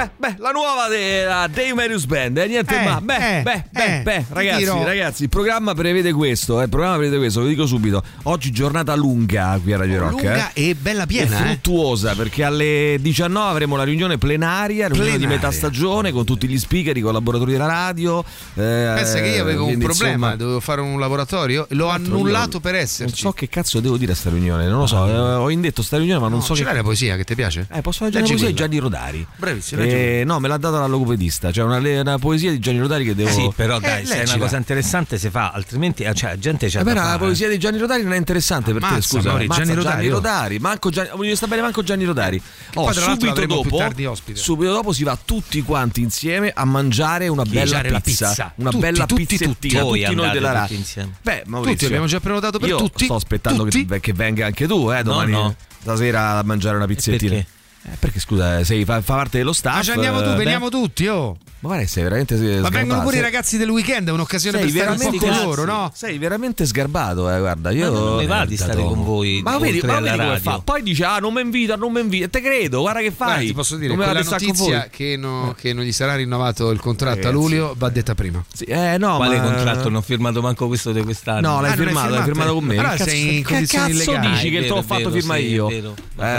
Beh, beh, la nuova della Dave Marius Band, eh, niente Eh, ma. Beh, eh, beh, beh, eh, beh, ragazzi, ragazzi, il programma prevede questo, eh, il programma prevede questo, vi dico subito. Oggi giornata lunga qui a Radio Rock. Lunga eh. e bella piena, eh. fruttuosa perché alle 19 avremo la riunione plenaria, riunione di metà stagione con tutti gli speaker, i collaboratori della radio. eh, Pensa che io avevo un problema, insomma, dovevo fare un laboratorio, l'ho annullato io per Non esserci. so che cazzo devo dire a sta riunione, non lo so, eh, ho indetto sta riunione ma non No, so ce che la poesia che ti piace? eh, posso leggere una poesia di. Gianni Rodari. Bravissimo, leggi Eh, no, me l'ha data la logopedista. Cioè, una, una poesia di Gianni Rodari che devo. Sì, però Eh, dai, se è una cosa interessante si fa, altrimenti eh, cioè, la gente da no, la poesia di Gianni Rodari non è interessante per te, Ammazza, scusa. Ammazza, Gianni Rodari, Gianni. Rodari. Manco Gianni, voglio sta bene manco Gianni Rodari. Oh, subito dopo, subito dopo si va tutti quanti insieme a mangiare una bella Mangiare la pizza. pizza. Una Tutti, bella tutti, pizzettina. tutti. Tutti, noi della insieme. Beh, Maurizio, Tutti, abbiamo già prenotato per io tutti. Sto aspettando che, che venga anche tu, eh, domani. no. Stasera a mangiare una pizzettina. perché? Eh, perché scusa, sei, fa, fa parte dello staff. Ma ci andiamo tu, eh, veniamo tutti, oh. Ma guarda, sei veramente. Ma sgarbato. vengono pure i Sei- ragazzi del weekend, è un'occasione sei per stare un po' veramente con loro, no? Sei veramente sgarbato, eh, guarda. Io Ma non mi va di stare con voi Ma vedi, ma vedi come fa? Poi dice: Ah, non mi invita, non mi invita. Te credo, guarda che Guarda, fai. ti posso dire, stare con notizia che, no- che non gli sarà rinnovato il contratto a Ragazzi. luglio va detta prima. Sì, eh, no, Quale ma... contratto? Non ho firmato manco questo di quest'anno. No, l'hai Ah, firmato, l'hai firmato? con me. Allora sei in condizioni Che cazzo illegali. dici Ah, che te l'ho fatto firmare io? Eh,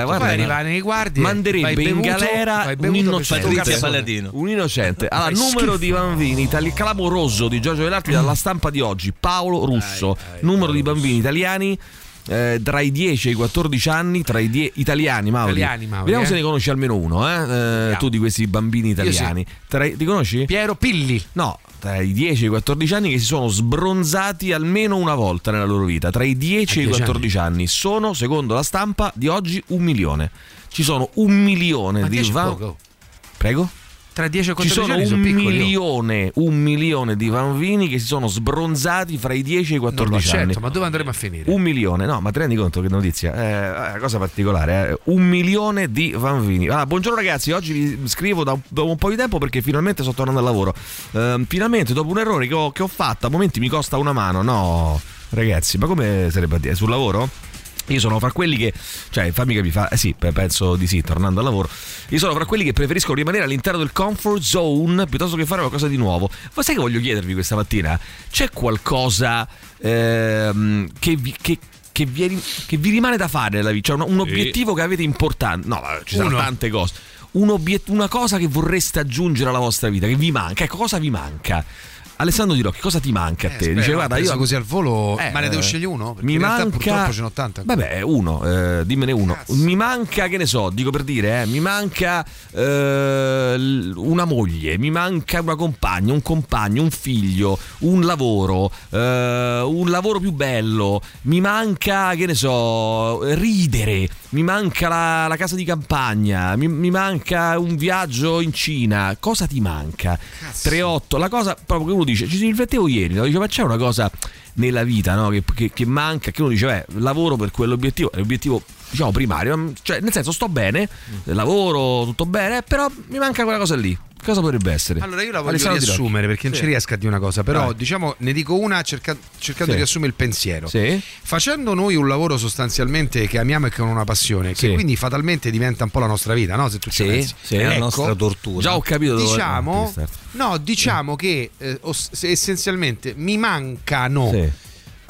guarda, arriva nei guardie, manderebbe in galera un innocente. Un innocente. Allora, numero schifo. di bambini itali- clamoroso di Giorgio Velarti dalla stampa di oggi. Paolo Russo. numero di bambini italiani. Eh, tra i 10 e i 14 anni, tra i 10 italiani, Mauri. Italiani, Mauri, Vediamo eh. se ne conosci almeno uno, eh? Eh, tu di questi bambini sì. italiani. I- ti conosci? Piero Pilli. No, tra i 10 e i 14 anni che si sono sbronzati almeno una volta nella loro vita. Tra i 10 e i 10 14 anni. sono, secondo la stampa di oggi, un milione. Ci sono un milione Ma di 10 è va-. Prego? Tra 10 e Ci 14 sono anni un sono piccoli. oh. milione, un milione di bambini che si sono sbronzati fra i 10 e i Non lo 14 anni. accetto, ma dove andremo a finire? Un milione, no, ma ti rendi conto che notizia? Eh, cosa particolare, eh. un milione di bambini. Allora, buongiorno ragazzi, oggi vi scrivo da un, da un po' di tempo perché finalmente sto tornando al lavoro. Ehm, finalmente, dopo un errore che ho, che ho fatto, a momenti mi costa una mano. No, ragazzi, ma come sarebbe a dire? Sul lavoro? Io sono fra quelli che, cioè, fammi capire, fa, eh sì, pe- penso di sì, tornando al lavoro. Io sono fra quelli che preferiscono rimanere all'interno del comfort zone piuttosto che fare qualcosa di nuovo. Ma sai che voglio chiedervi questa mattina? C'è qualcosa ehm, che, vi, che, che vi, che vi rimane da fare nella vita? Cioè, un, un obiettivo che avete importante? No, ci Uno. tante cose. Un obiet- una cosa che vorreste aggiungere alla vostra vita, che vi manca. Ecco, cosa vi manca? Alessandro Di Rocchi, cosa ti manca a Eh, te? spera, Dice, guarda, io così al volo, eh, ma ne devo scegliere uno? Perché mi manca purtroppo ce n'ho tante ancora. Vabbè, uno, eh, dimmene uno. Cazzo. Mi manca, che ne so, dico per dire, eh, mi manca eh, una moglie, mi manca una compagna, un compagno, un figlio, un lavoro, eh, un lavoro più bello, mi manca, che ne so, ridere, mi manca la, la casa di campagna, mi, mi manca un viaggio in Cina. Cosa ti manca? 3-8, la cosa proprio che uno dice, ci riflettevo ieri, no? dice, ma c'è una cosa nella vita no? che, che- che manca, che uno dice, beh, lavoro per quell'obiettivo, l'obiettivo diciamo primario, cioè nel senso sto bene, lavoro tutto bene, però mi manca quella cosa lì. Cosa potrebbe essere? Allora io la voglio Alessandro riassumere perché non Sì. ci riesco a dire una cosa, però Vai. diciamo ne dico una cerca- cercando Sì. di riassumere il pensiero. Sì. Facendo noi un lavoro sostanzialmente che amiamo e con una passione, che quindi fatalmente diventa un po' la nostra vita, no? Se tu ci pensi. sì. È la Ecco, nostra tortura. Già ho capito Diciamo, starti. no, diciamo che eh, os- se essenzialmente mi mancano.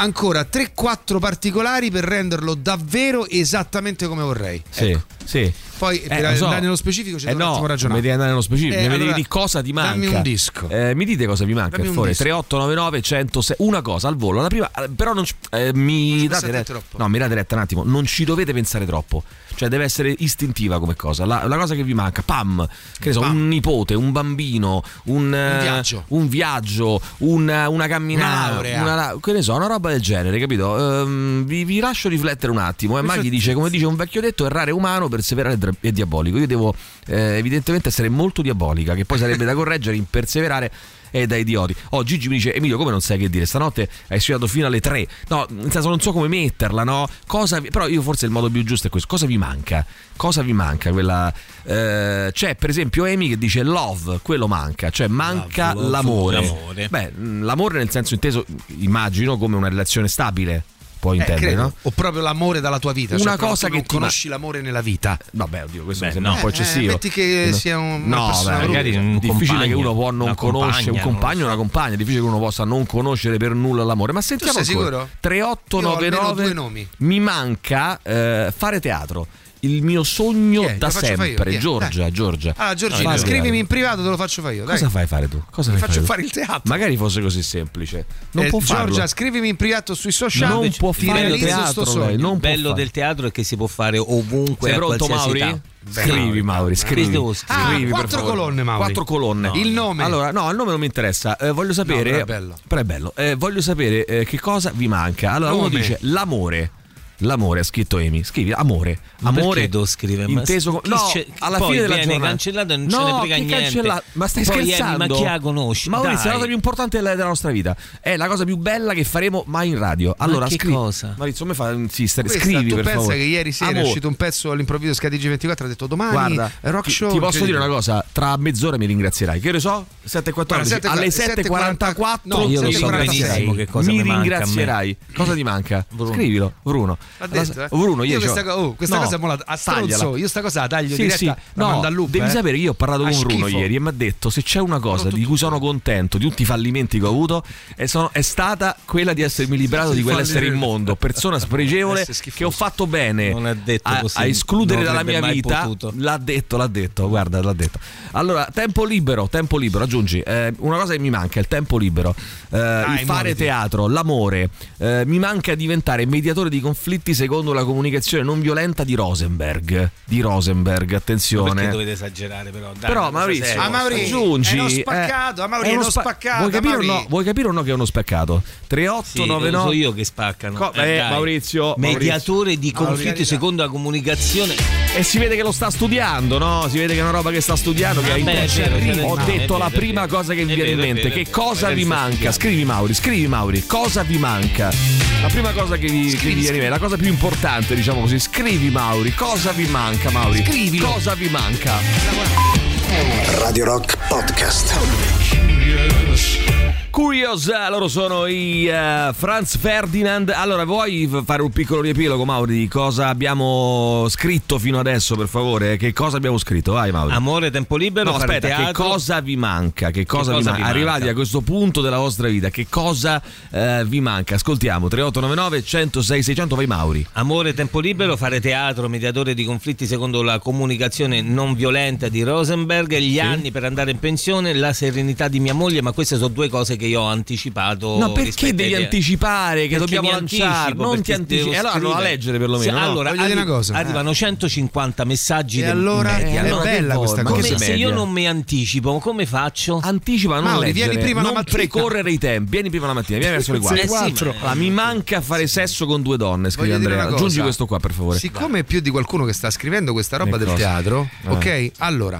Ancora 3-4 particolari per renderlo davvero esattamente come vorrei. Sì, Ecco. sì. Poi Eh, per so. andare nello specifico ci Eh un no, attimo ragionare. devi andare nello specifico, Eh, mi allora, di cosa ti manca. dammi un disco. Eh, mi dite cosa vi manca, per un favore. disco. 3899 106 una cosa al volo. La prima, eh, però non ci- eh, mi Non date retta. troppo. No, mi date retta un attimo. Non ci dovete pensare troppo. Cioè, deve essere istintiva come cosa. La, la cosa che vi manca, pam, che ne so, Pam. un nipote, un bambino, un, eh, viaggio. un viaggio, un- una camminata, Una laurea. una la- che ne so, una roba del genere, capito? Ehm, vi, vi lascio riflettere un attimo. E Maghi dice, come dice un vecchio detto, errare umano, perseverare dra- è diabolico. Io devo eh, evidentemente essere molto diabolica, che poi sarebbe da correggere in perseverare e da idioti. Oh, Gigi mi dice: Emilio, come non sai che dire? Stanotte hai studiato fino alle 3. No, nel senso, non so come metterla, no? Cosa vi- però io forse il modo più giusto è questo. Cosa vi manca? Cosa vi manca? Quella. eh, c'è per esempio Amy che dice love, quello manca, cioè manca Love, love, l'amore. l'amore. Beh, l'amore nel senso inteso, immagino, come una relazione stabile. Puoi Eh, intendere, credo. no? O proprio l'amore dalla tua vita. Una cioè, cosa tu non che ti ma- conosci l'amore nella vita. Vabbè, oddio, questo Beh, mi sembra no. un po' Eh, eccessivo. metti che No. sia un- no, beh, magari un difficile che uno può non conoscere un compagno lo una compagna, è difficile che uno possa non conoscere per nulla l'amore. Ma sentiamo Tu sei ancora. sicuro? 3899 Io ho almeno due nomi. Mi manca eh, fare teatro. Il mio sogno è? da fare io, sempre? Giorgia, Dai. Giorgia. Allora, Giorgino, Fare scrivimi in privato, te lo faccio fare io. Dai. Cosa fai fare tu? Cosa fai faccio tu? fare il teatro. Magari fosse così semplice. Non Eh, può Giorgia, farlo. scrivimi in privato sui social. Non Invece può fare realizzo teatro sto lei, non Il bello fare. del teatro è che si può fare ovunque Sei pronto, qualsiasi Mauri? età. Scrivi, Mauri, scrivi. scrivere? Scrivi, Ah, quattro colonne, Mauri. Quattro colonne. Il nome. Allora, no, il nome non mi interessa. Eh, voglio sapere. però è bello. Però è bello. Eh, voglio sapere eh, che cosa vi manca. Allora, uno Nome. dice l'amore. L'amore ha scritto Amy. Scrivi amore. Ma Amore. perché devo scrivere? Ma Inteso chi No, c'è- alla poi fine della viene giornata. cancellato e non no, ce ne frega niente. cancella- Ma stai Poi, Amy, scherzando? ma chi la conosci? Maurizio, è la cosa più importante della, della nostra vita. È la cosa più bella che faremo mai in radio. Allora, che scrivi. cosa? Maurizio, come fa a insistere? Questa, Scrivi tu per pensa favore. che ieri sera Amore. è uscito un pezzo all'improvviso su KTG24 ha detto domani Guarda, rock ti, show ti posso dire una cosa, tra mezz'ora mi ringrazierai. Che ore so? 7.14. Guarda, sette- alle 7.44 7.44 no, Io lo so 7.46. benissimo che cosa mi mi ringrazierai. Cosa ti manca? Scrivilo, Bruno. L'ha detto, eh? Bruno, io Io questa, co- oh, questa No, cosa mo la- a stronzo, io sta cosa la taglio Sì, diretta sì. la No, loop, devi eh. sapere che io ho parlato A con Bruno schifo. ieri e mi ha detto se c'è una cosa di cui sono contento di tutti i fallimenti che ho avuto è, sono- è stata quella di essermi liberato Sì, di quell'essere immondo, persona spregevole schifoso. che ho fatto bene Non ha detto a, così, a escludere non dalla mia vita. potuto. L'ha detto, l'ha detto, guarda, l'ha detto. Allora, tempo libero, tempo libero, aggiungi. eh, una cosa che mi manca è il tempo libero. Eh, il fare muoviti. teatro, l'amore. Eh, mi manca diventare mediatore di conflitti secondo la comunicazione non violenta di Rosenberg. Di Rosenberg, attenzione. Perché dovete esagerare però? Dai, Però Maurizio, seria. Ah, Maurizio, aggiungi, è uno spaccato, ah, Maurizio, è è uno spa- spaccato, Vuoi capire, o no? Vuoi capire o no che è uno spaccato? Sì, 3899 lo so io che spaccano. Co- eh, dai. Maurizio, mediatore di Maurizio. conflitti secondo la comunicazione. E si vede che lo sta studiando, no? Si vede che è una roba che sta studiando, che in beh, vero, è Ho vero, detto la vero, prima vero. cosa che mi viene in vero, mente. vero, Che vero. cosa vi manca? Scrivi Mauri, scrivi Mauri, cosa vi manca? La prima cosa che vi, che vi viene in mente, la cosa più importante, diciamo così, scrivi Mauri, cosa vi manca Mauri? Scrivilo. Cosa vi manca? Radio Rock Podcast. Curious, loro sono i eh, Franz Ferdinand. Allora, vuoi fare un piccolo riepilogo, Mauri, di cosa abbiamo scritto fino adesso, per favore? Che cosa abbiamo scritto? Vai, Mauri. Amore, tempo libero, No, aspetta, che teatro. cosa vi manca? Che cosa, vi cosa manca? vi Arrivati manca? a questo punto della vostra vita, che cosa eh, vi manca? Ascoltiamo 3899 106 600, vai Mauri. Amore, tempo libero, fare teatro, mediatore di conflitti secondo la comunicazione non violenta di Rosenberg, gli anni per andare in pensione, la serenità di mia moglie, ma queste sono due cose che io ho anticipato. No, perché devi ai- anticipare che Perché dobbiamo lanciare? Non ti anticipi. allora scrivere. leggere perlomeno. Sì, no? allora, arri- una cosa. arrivano 150 messaggi E del allora media, è no? bella Che questa? Ma Come che cosa. se io non mi anticipo, come faccio? Anticipa, non Mauri, leggere, vieni prima la non mattina. precorrere i tempi. Vieni prima la mattina, vieni verso le 4. Eh sì, ma- Allora, mi manca fare sesso con due donne, scrive Voglio dire Andrea. una cosa. Aggiungi questo qua, per favore. Siccome è più di qualcuno che sta scrivendo questa roba Che del cosa? teatro, Eh. ok? Allora,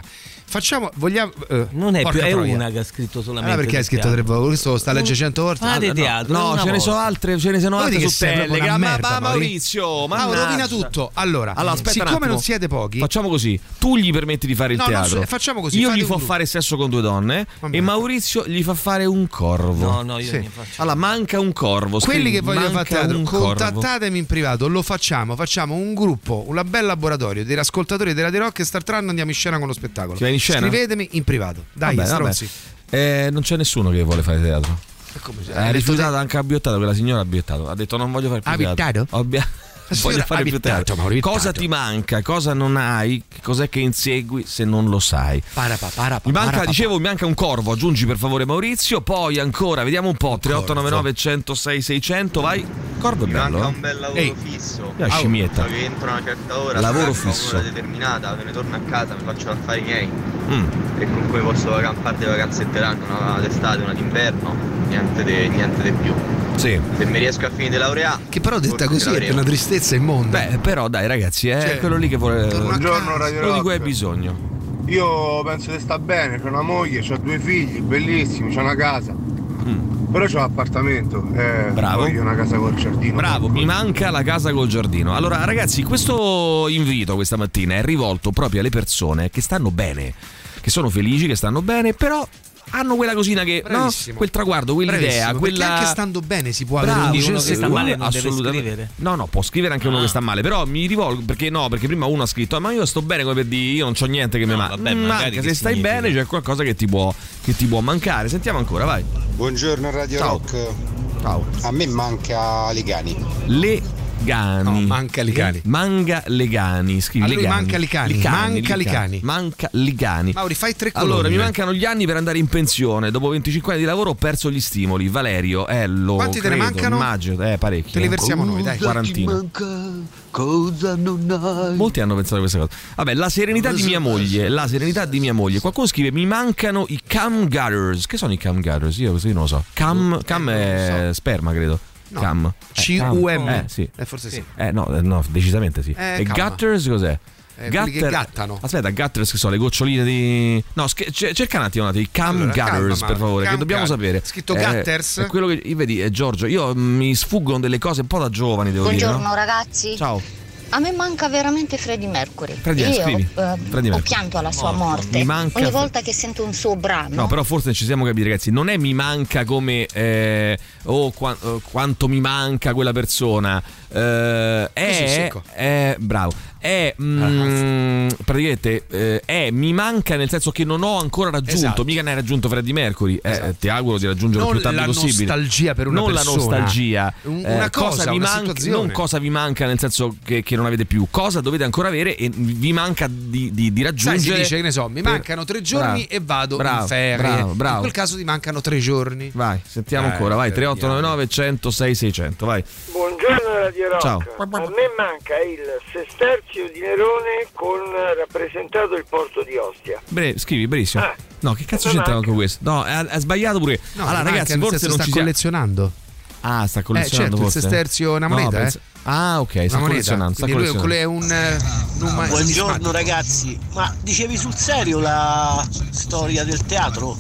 facciamo vogliamo eh, Non è più, è troia. una che ha scritto solamente. Allora perché hai scritto teatro. tre volte? Questo sta a leggere cento volte. Fare Allora, teatro. No, una ce ne sono altre, ce ne sono altre su Telegram. Ma, ma Mauri. Maurizio, Ma rovina tutto. Allora, Allora, siccome non siete pochi, Facciamo così: tu gli permetti di fare il No, teatro. so- facciamo così, Io fate gli gruppo. fare sesso con due donne. Vabbè. E Maurizio gli fa fare un corvo. No, no, io Sì. faccio. Allora, manca un corvo. quelli che vogliono fare teatro, contattatemi in privato, lo facciamo, facciamo un gruppo, un bel laboratorio degli ascoltatori della The Rock e Star Trek andiamo in scena con lo spettacolo. Ti vai in scena? Scrivetemi in privato. Dai, Vabbè, vabbè. Eh, non c'è nessuno che vuole fare teatro. E come se- Ha rifiutato anche a Biottato, quella signora ha Biottato. Ha detto non voglio fare più Ha teatro. Biottato? Voglio fare più Biottato. Cosa ti manca? Cosa non hai? Che Cos'è che insegui se non lo sai? Para, pa, para, pa, Mi manca, para, pa, dicevo, mi manca un corvo. Aggiungi per favore Maurizio. Poi ancora, vediamo un po'. 3899 106 600. Vai. Corvo è Mi bello. manca un bel lavoro Ehi. fisso. La scimmietta. Che entro una certa ora, Lavoro fisso. un'ora determinata, me ne torno a casa, mi faccio affari miei Mm. e con cui posso par di vacanzette l'anno, una d'estate, una d'inverno, niente di più. Sì. Se mi riesco a finire di laureare. Che però detta così è una tristezza immonda. Beh, però dai ragazzi, è Cioè, quello lì che vuole torno a quello di cui hai bisogno. Io penso di sta bene, c'ho una moglie, ho due figli, bellissimi, c'ho una casa. Però c'ho l'appartamento. Eh, Mm. Bravo. Voglio una casa col giardino. Bravo, mi manca la casa col giardino. Allora, ragazzi, questo invito questa mattina è rivolto proprio alle persone che stanno bene, che sono felici, che stanno bene, però hanno quella cosina che, no? Quel traguardo, quell'idea, quella anche stando bene si può Bravo, avere un uno che sta male non deve assolutamente. scrivere? No, no, può scrivere anche uno Ah. che sta male, però mi rivolgo perché no, perché prima uno ha scritto "Ah, "Ma io sto bene come per dire, io non c'ho niente che mi No, manca". vabbè, magari Manca, che se stai significa? bene c'è qualcosa che ti può che ti può mancare. Sentiamo ancora, vai. Buongiorno Radio Ciao. Rock. Ciao. A me manca Legani. Legani. No, manca Licani. Manga Legani, scrivi A lui Legani. manca Licani, manca Licani. Manca Ligani. Mauri, fai tre colonne. Allora, mi mancano gli anni per andare in pensione. Dopo 25 anni di lavoro ho perso gli stimoli. Valerio, eh, lo Quanti te ne credo, mancano? Immagino, eh, parecchi. Te li eh. versiamo noi, dai. Quarantina. Cosa non hai? Molti hanno pensato a questa cosa. Vabbè, la serenità di mia moglie. La serenità di mia moglie. Qualcuno scrive: Mi mancano i cam gutters. Che sono i cam gutters? Io così non lo so. Cam, cam è sperma, credo. No. Cam. Eh, C-U-M. cam. Eh, sì. Eh, forse sì. Eh, no, eh, no, decisamente sì. Eh, e calma. gutters cos'è? Eh, quelli che gattano. Aspetta, gutters che sono le goccioline di. No, sch- c- cerca un attimo i cam Allora, calma, gutters, per Mauro. favore, Cam che dobbiamo gutter. sapere. Scritto Eh, gutters? È quello che. Vedi, eh, Giorgio, io mm, mi sfuggono delle cose un po' da giovani, devo Buongiorno dire. no? ragazzi. Ciao. A me manca veramente Freddie Mercury. Freddie, Io scrivi. eh, Freddie ho Mercury. pianto alla sua Morto. morte. Mi manca Ogni volta che sento un suo brano. No, però forse ci siamo capiti, ragazzi. Non è mi manca come. Eh, oh, qua- eh, quanto mi manca quella persona. Eh, è. è- bravo. È. mm, praticamente. eh, è mi manca nel senso che non ho ancora raggiunto. Esatto. Mica ne hai raggiunto Freddie Mercury. Eh, Esatto. ti auguro di raggiungere Non il più tardi la possibile. nostalgia per una non persona. la nostalgia. Eh, una cosa, vi una manca, non cosa vi manca nel senso che, che non avete più. Cosa dovete ancora avere e vi manca di, di, di Sai, raggiungere. si dice che ne so, mi per- mancano tre giorni Bravo, e vado bravo, in ferie. Bravo, bravo. In quel caso ti mancano tre giorni. Vai, sentiamo Eh, ancora, vai, vediamo. 3899 106 600, vai. Buongiorno Radio Rock. Ciao. A me manca il sesterzio di Nerone con rappresentato il porto di Ostia. Bre- scrivi, benissimo. Ah. No, che cazzo c'entra con questo? No, ha, sbagliato pure. No, allora, ragazzi, forse non sta ci collezionando. Ah, sta collezionando Eh, certo, il forse. sesterzio è una No, moneta, pensa- eh. Ah, ok, sta Una moneta. collezionando, sta Quindi lui collezionando. quello è un eh, Buongiorno ragazzi, ma dicevi sul serio la storia del teatro?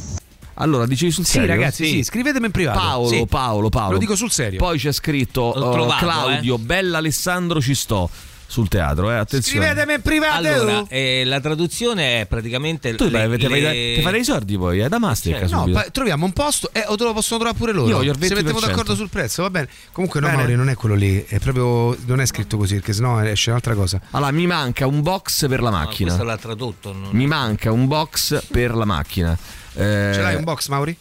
Allora, dicevi sul Sì, serio? ragazzi, sì, scrivetemi in privato. Paolo, Sì. Paolo, Paolo. Lo dico sul serio. Poi c'è scritto eh, trovato, Claudio, bella Alessandro ci sto sul teatro, eh, attenzione. Scrivetemi in privato. Allora, eh, la traduzione è praticamente. Tu le- fai, le- ti fai dei soldi poi, è da Mastercard Certo. No, pa- troviamo un posto e o te lo possono trovare pure loro. Io Se mettiamo 20%. d'accordo sul prezzo, va bene. Comunque, no, Bene. Mauri, non è quello lì. È proprio. Non è scritto così, perché sennò esce un'altra cosa. Allora, mi manca un box per la No, macchina. questo l'ha tradotto. non- Mi manca un box per la macchina. Eh, Ce l'hai un box, Mauri?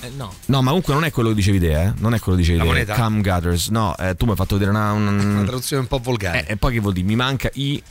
Eh, no. No, ma comunque non è quello che dicevi te, eh? Non è quello che dicevi La te. moneta? Cam gutters. No, eh, tu mi hai fatto vedere una. Una un- traduzione un po' volgare. eh, e poi che vuol dire? Mi manca i.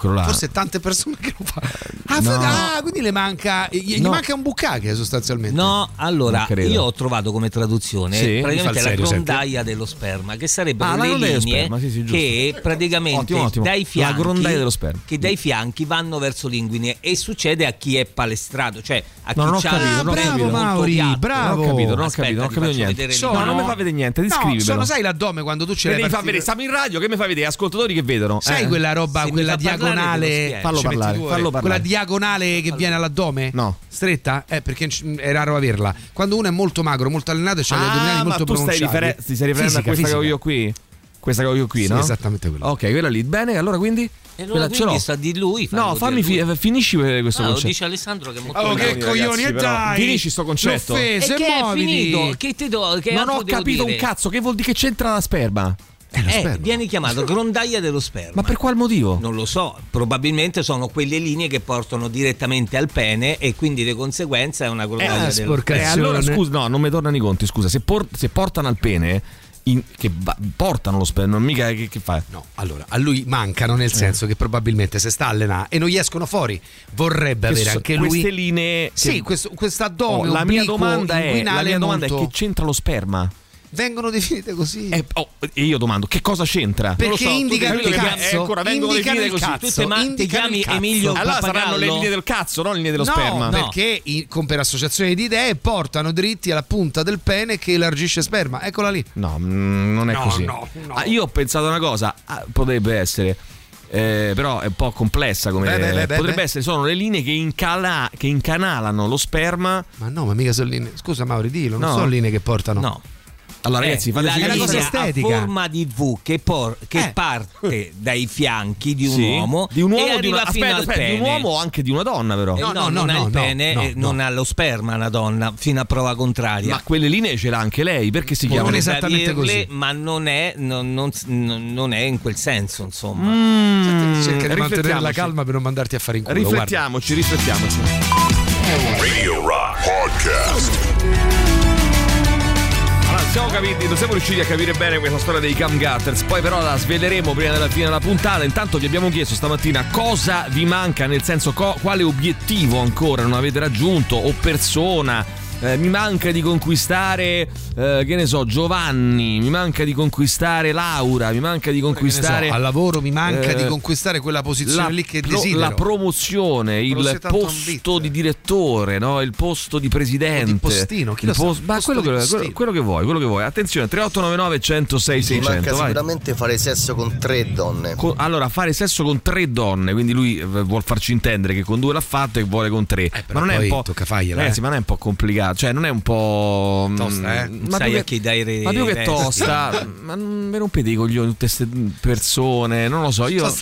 Là. Forse tante persone che lo fanno. Ah, no. fa- ah, quindi le manca. Gli, gli No. manca un bucache sostanzialmente. No, allora io ho trovato come traduzione Sì? Fa praticamente la grondaia dello sperma, che sarebbero Ah, le linee sperma, sì, sì, che praticamente Ottimo, ottimo. dai La fianchi grondaia dello sperma. che dai fianchi vanno verso l'inguine e succede a chi è palestrato, cioè a chi No, non ho c'ha capito, il non ho pene capito. Mauri, piatto. bravo. Non ho capito, non ho Aspetta, capito, non ho capito niente. vedere le No, linee. non mi fa vedere niente, No, descrivimelo. sono, sai l'addome quando tu ce l'hai devi far vedere, stiamo in radio, che mi fai vedere? Ascoltatori che vedono. Sai Eh? quella roba, quella fa lo diagonale. Fallo parlare, fallo parlare. Quella diagonale che viene all'addome? No. Stretta? Eh, perché è raro averla. Quando uno è molto magro, molto allenato e ha gli addominali Ah, ma molto tu stai, pronunciati. ti stai riferendo Fisica, a questa che ho fisica. io qui? Questa che ho io qui, Sì, no? esattamente quella. Ok, quella lì. Bene, allora quindi? E allora Quella ce quindi l'ho. sta di lui. No, fammi fi- lui. finisci questo Ah, lo concetto. dice Alessandro che è molto Oh, bravo. che ragazzi, coglioni, e però. dai! Finisci sto concetto. E L'offese, che è muoviti. finito? Che ti do, che non ho capito dire? un cazzo, che vuol dire che c'entra la sperma? Eh, sperma. viene chiamato grondaia dello sperma. Ma per qual motivo? Non lo so, probabilmente sono quelle linee che portano direttamente al pene e quindi di conseguenza è una grondaia Eh, dello sporca- Eh, allora scusa, no, non mi tornano i conti, scusa, se, por- se portano al pene, in- che va- portano lo sperma, non mica che, che fa? No, allora, a lui mancano nel senso che probabilmente se sta a allenare e non gli escono fuori, vorrebbe Che avere so- anche lui. queste linee. Sì, questo, Oh, quest'addome la mia domanda, è, la mia domanda è che c'entra lo sperma? Vengono definite così. Eh, oh, e io domando, che cosa c'entra? Perché so, indicano il cazzo, ancora vengono indicano definite così. cazzo, Tu te ma- ti indicano il chiami cazzo. Emilio Allora saranno le Pappagallo? linee del cazzo, non le linee dello no, sperma. perché i- con- per associazione di idee portano dritti alla punta del pene che elargisce sperma. Eccola lì. No, mm, non è No, così. no, no. Ah, io ho pensato una cosa, ah, potrebbe essere eh, però è un po' complessa come Beh, beh, beh, beh, potrebbe beh. essere sono le linee che, incala- che incanalano lo sperma Ma no, ma mica sono linee. Scusa Mauri, dillo, non No. sono linee che portano. No. Allora ragazzi Eh, fateci la è una linea cosa a estetica. forma di V che, por- che Eh. parte dai fianchi di un Sì. uomo di un uomo e o di una, fino aspetta, al aspetta, di un pene. uomo o anche di una donna però Eh, No, no, no, non no, ha il pene no, no. non ha lo sperma una donna fino a prova contraria. ma quelle linee ce l'ha anche lei perché si chiamano esattamente averle, così. ma non è, non, non- non- è in quel senso, insomma. Mm, Cerca di mantenere la riflettiamoci. calma per non mandarti a fare in culo. guarda. riflettiamoci riflettiamoci Radio Rock Podcast. Siamo capiti, non siamo riusciti a capire bene questa storia dei Cam Gutters, poi però la sveleremo prima della fine della puntata. Intanto vi abbiamo chiesto stamattina cosa vi manca, nel senso co- quale obiettivo ancora non avete raggiunto o persona. Eh, mi manca di conquistare, eh, che ne so, Giovanni, mi manca di conquistare Laura, mi manca di conquistare so, al lavoro mi manca eh, di conquistare quella posizione lì che pro- desidero. la promozione, il posto ambizia. di direttore, no? il posto di presidente. Di postino, chi il lo sa, pos- ma quello postino. quello- quello che vuoi, quello che vuoi. Attenzione, 3899 106 Mi 600. manca vai. sicuramente fare sesso con tre donne. Con- allora, fare sesso con tre donne, quindi lui eh, vuol farci intendere che con due l'ha fatto e vuole con tre. Eh, ma non è un po'. Ragazzi, eh. ma non è un po' complicato. Cioè, non è un po'. Tosta, eh? Ma Sai più a che- chi dai re- Ma più che tosta, ma non mi rompete i coglioni tutte queste persone. Non lo so. Io,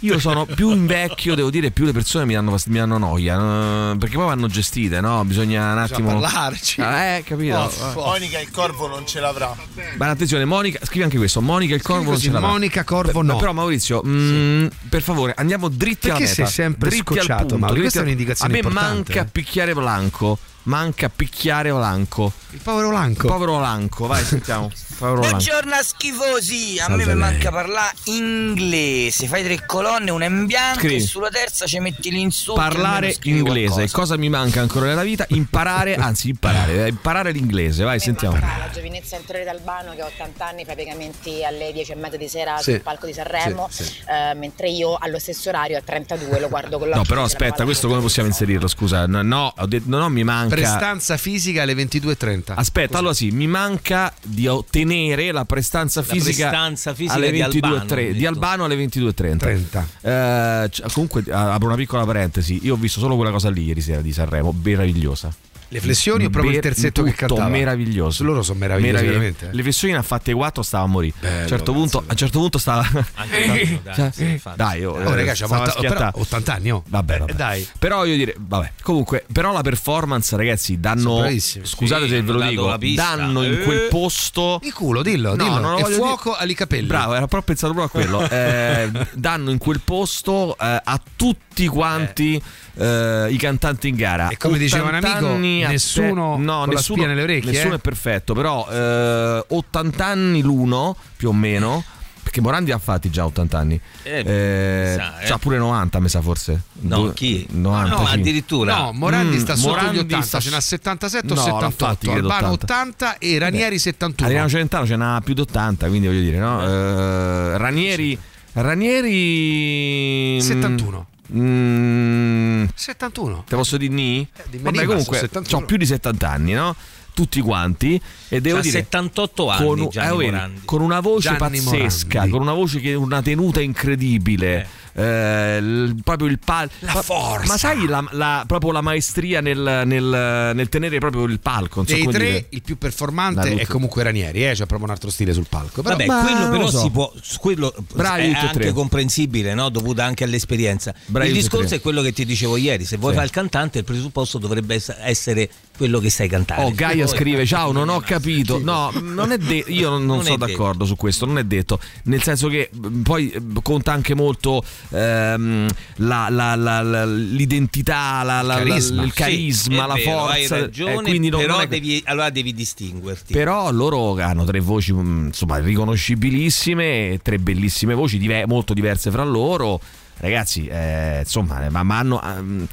io sono più invecchio, devo dire, più le persone mi danno, fast- mi danno noia. Perché poi vanno gestite, no? Bisogna un attimo. parlarci. Ah, Eh, capito? Oh, Monica il corvo non ce l'avrà. Ma attenzione, Monica, scrivi anche questo. Monica il corvo non ce l'avrà. Monica Corvo Per- no. Però Maurizio, mm, per favore, andiamo dritti Perché alla meta. sei sempre dritti scocciato, dritti Questa è al- un'indicazione A me importante, manca picchiare Blanco. Manca picchiare Blanco. Il povero Lanco. Povero Blanco, vai, sentiamo. Buongiorno a schifosi, a Salve me mi manca parlare inglese, fai tre colonne, una in bianco Scrivi. e sulla terza ci metti l'insulto. Parlare inglese. qualcosa. Cosa mi manca ancora nella vita? Imparare, anzi imparare, eh, imparare l'inglese. Vai, sentiamo. La giovinezza interiore d'Albano che ha 80 anni fa i piegamenti alle 10 e mezza di sera Sì. sul palco di Sanremo, Sì, sì. eh, mentre io allo stesso orario a 32 lo guardo con l'occhio. No, però aspetta, questo come possiamo inserirlo? Scusa, no, no, ho detto, no, no, mi manca. Prestanza fisica alle 22.30. Aspetta, allora sì, mi manca di ottenere la prestanza La fisica, prestanza fisica alle di 22.30 Albano, ho di. Albano alle 22.30. 30. Eh, comunque apro una piccola parentesi, io ho visto solo quella cosa lì ieri sera di Sanremo, meravigliosa. Le flessioni o proprio il terzetto che cantava? meraviglioso. Loro sono meravigliosi, Meravigli- veramente. Le flessioni ne ha fatte 4, stava a morire. a, un certo punto, a un certo punto stava. Anche dai, Cioè, sì, infatti. dai, oh, Oh, eh, ragazzi, stava schiattando. però 80 anni, oh. Vabbè, vabbè. Eh, dai. Però io dire, vabbè, comunque, però la performance, ragazzi, Sono danno. bravissimi. Scusate Sì, se ve hanno lo dato dico, la pista. danno in quel Eh. posto. Il culo, dillo, No, dillo. non lo e voglio fuoco ai capelli. Bravo, era proprio pensato proprio a quello. Eh, danno in quel posto eh, a tutti quanti eh, i cantanti in gara. E come diceva un 80 amico, anni nessuno te- no, con la nessuno, spia nelle orecchie, Nessuno eh? è perfetto, però eh, 80 anni l'uno, più o meno. Perché Morandi ha fatti già 80 anni. Eh, Eh, mi sa, eh. C'ha pure 90, mi sa forse. No, Due- chi? 90. No, sì. addirittura. No, Morandi Mm, sta sotto Morandi gli 80, sta- ce n'ha 77 o No, l'ha 78, fatti, credo, Albano 80. 80 e Ranieri 71. Adriano Celentano ce n'ha più di 80, quindi voglio dire, no? Eh, Ranieri. Ranieri. 71. Mm, 71. te posso dire ni? Vabbè, ma comunque, sono 71. ho più di 70 anni, no? Tutti quanti. E devo C'ha dire. 78 anni con, eh, con una voce Gianni pazzesca, Morandi. con una voce che una tenuta incredibile. eh, il- proprio il palco. La forza. Ma sai la, la- proprio la maestria nel, nel- nel tenere proprio il palco? Non so Dei come tre, dire. il più performante è comunque Ranieri, eh? c'è proprio un altro stile sul palco. Però, Vabbè, Ma quello però so. si può. Quello Bravi è anche tre. comprensibile, no? dovuta anche all'esperienza. Bravi il discorso tre. è quello che ti dicevo ieri: se vuoi Sì. fare il cantante, il presupposto dovrebbe ess- essere quello che sai cantare. Oh, Gaia Poi- scrive: Ciao, non ho capito. No, non è de- io non, non Non sono detto. d'accordo su questo. Non è detto. Nel senso che poi eh, conta anche molto ehm, la- la- la- l'identità, carisma. il Sì, carisma, è la vero, forza. Hai ragione, eh, però è- devi, allora devi distinguerti. Però loro hanno tre voci mh, insomma riconoscibilissime, tre bellissime voci dive- molto diverse fra loro. Ragazzi, eh, insomma, ma, ma hanno eh,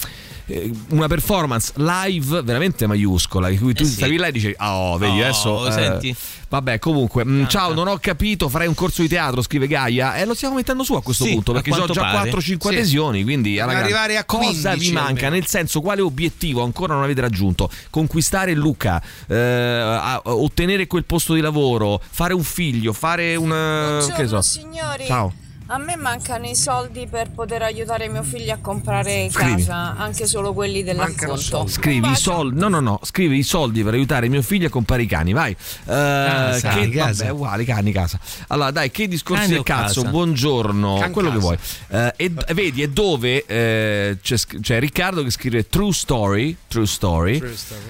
una performance live veramente maiuscola. Di cui tu Eh sì. stavi là e dici: Ah, Oh, vedi Oh, adesso. eh, senti? Vabbè, comunque, mh, ciao, non ho capito. Farei un corso di teatro, scrive Gaia. E lo stiamo mettendo su a questo Sì, punto perché ho quanto già pare. 4-5 Sì. adesioni. Quindi, Dobbiamo ragazzi, arrivare a cosa 15 vi manca? almeno. Nel senso, quale obiettivo ancora non avete raggiunto? Conquistare Luca, eh, a- ottenere quel posto di lavoro, fare un figlio, fare un. eh, che so. signori. Ciao. A me mancano i soldi per poter aiutare mio figlio a comprare Scrivi. casa, anche solo quelli dell'affitto. Scrivi i soldi, no, no, no, scrivi i soldi per aiutare mio figlio a comprare i cani, vai. Eh, Casa, che, casa. Vabbè, uguale, cani, casa. Allora, dai, che discorsi Cani del cazzo, casa? buongiorno, Can quello che casa. vuoi. Eh, e e vedi, è dove eh, c'è, c'è Riccardo che scrive True Story, True Story,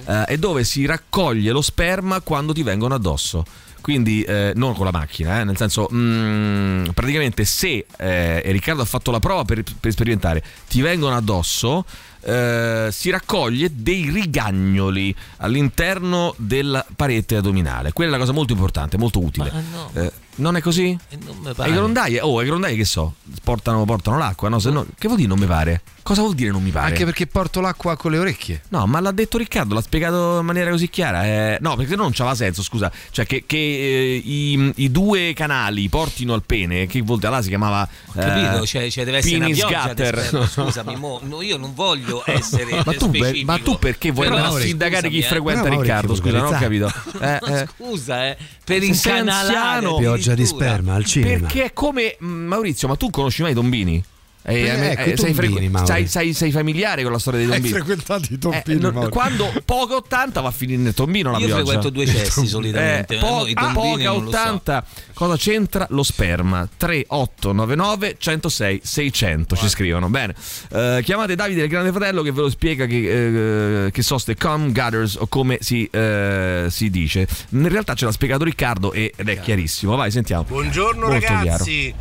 eh, è dove si raccoglie lo sperma quando ti vengono addosso. Quindi eh, non con la macchina, eh, nel senso, mm, praticamente se, eh, e Riccardo ha fatto la prova per, per sperimentare, ti vengono addosso, eh, si raccoglie dei rigagnoli all'interno della parete addominale. Quella è una cosa molto importante, molto utile. Ma no. Eh, non è così? E non mi E pare. i grondaie, oh, i grondaie che so, portano, portano l'acqua, no? Se no- che vuol dire non mi pare? Cosa vuol dire non mi pare? Anche perché porto l'acqua con le orecchie. No, ma l'ha detto Riccardo, l'ha spiegato in maniera così chiara. eh, no, perché non c'aveva senso, scusa. Cioè, che, che, eh, i, i due canali portino al pene, che volta là si chiamava. Ho capito, eh, cioè, cioè deve essere una penis pioggia scusami, mo, no, io non voglio essere Ma tu, ma tu perché vuoi Però, andare a sindacare chi eh. frequenta Riccardo? Scusa, non ho capito. Eh, eh. Scusa, eh, per incanalare anziano- Pioggia di sperma al cinema. Perché è come mm, Maurizio, ma tu conosci mai i tombini? Eh, Eh, eh, ecco, i sei, tombini, Mauri. sei, sei- sei familiare con la storia dei Hai tombini? frequentato i Eh, tombini, non- Mauri. quando poca 80 va a finire nel tombino la Io pioggia. frequento due cessi solitamente, Eh, eh, po- no, i tombini poca non lo so. 80 cosa c'entra lo sperma 3899 106 600 ci scrivono bene Eh, chiamate Davide del Grande Fratello che ve lo spiega che, eh, che so ste cum gutters o come si, eh, si dice in realtà ce l'ha spiegato Riccardo e- ed è chiarissimo vai sentiamo Buongiorno Molto ragazzi.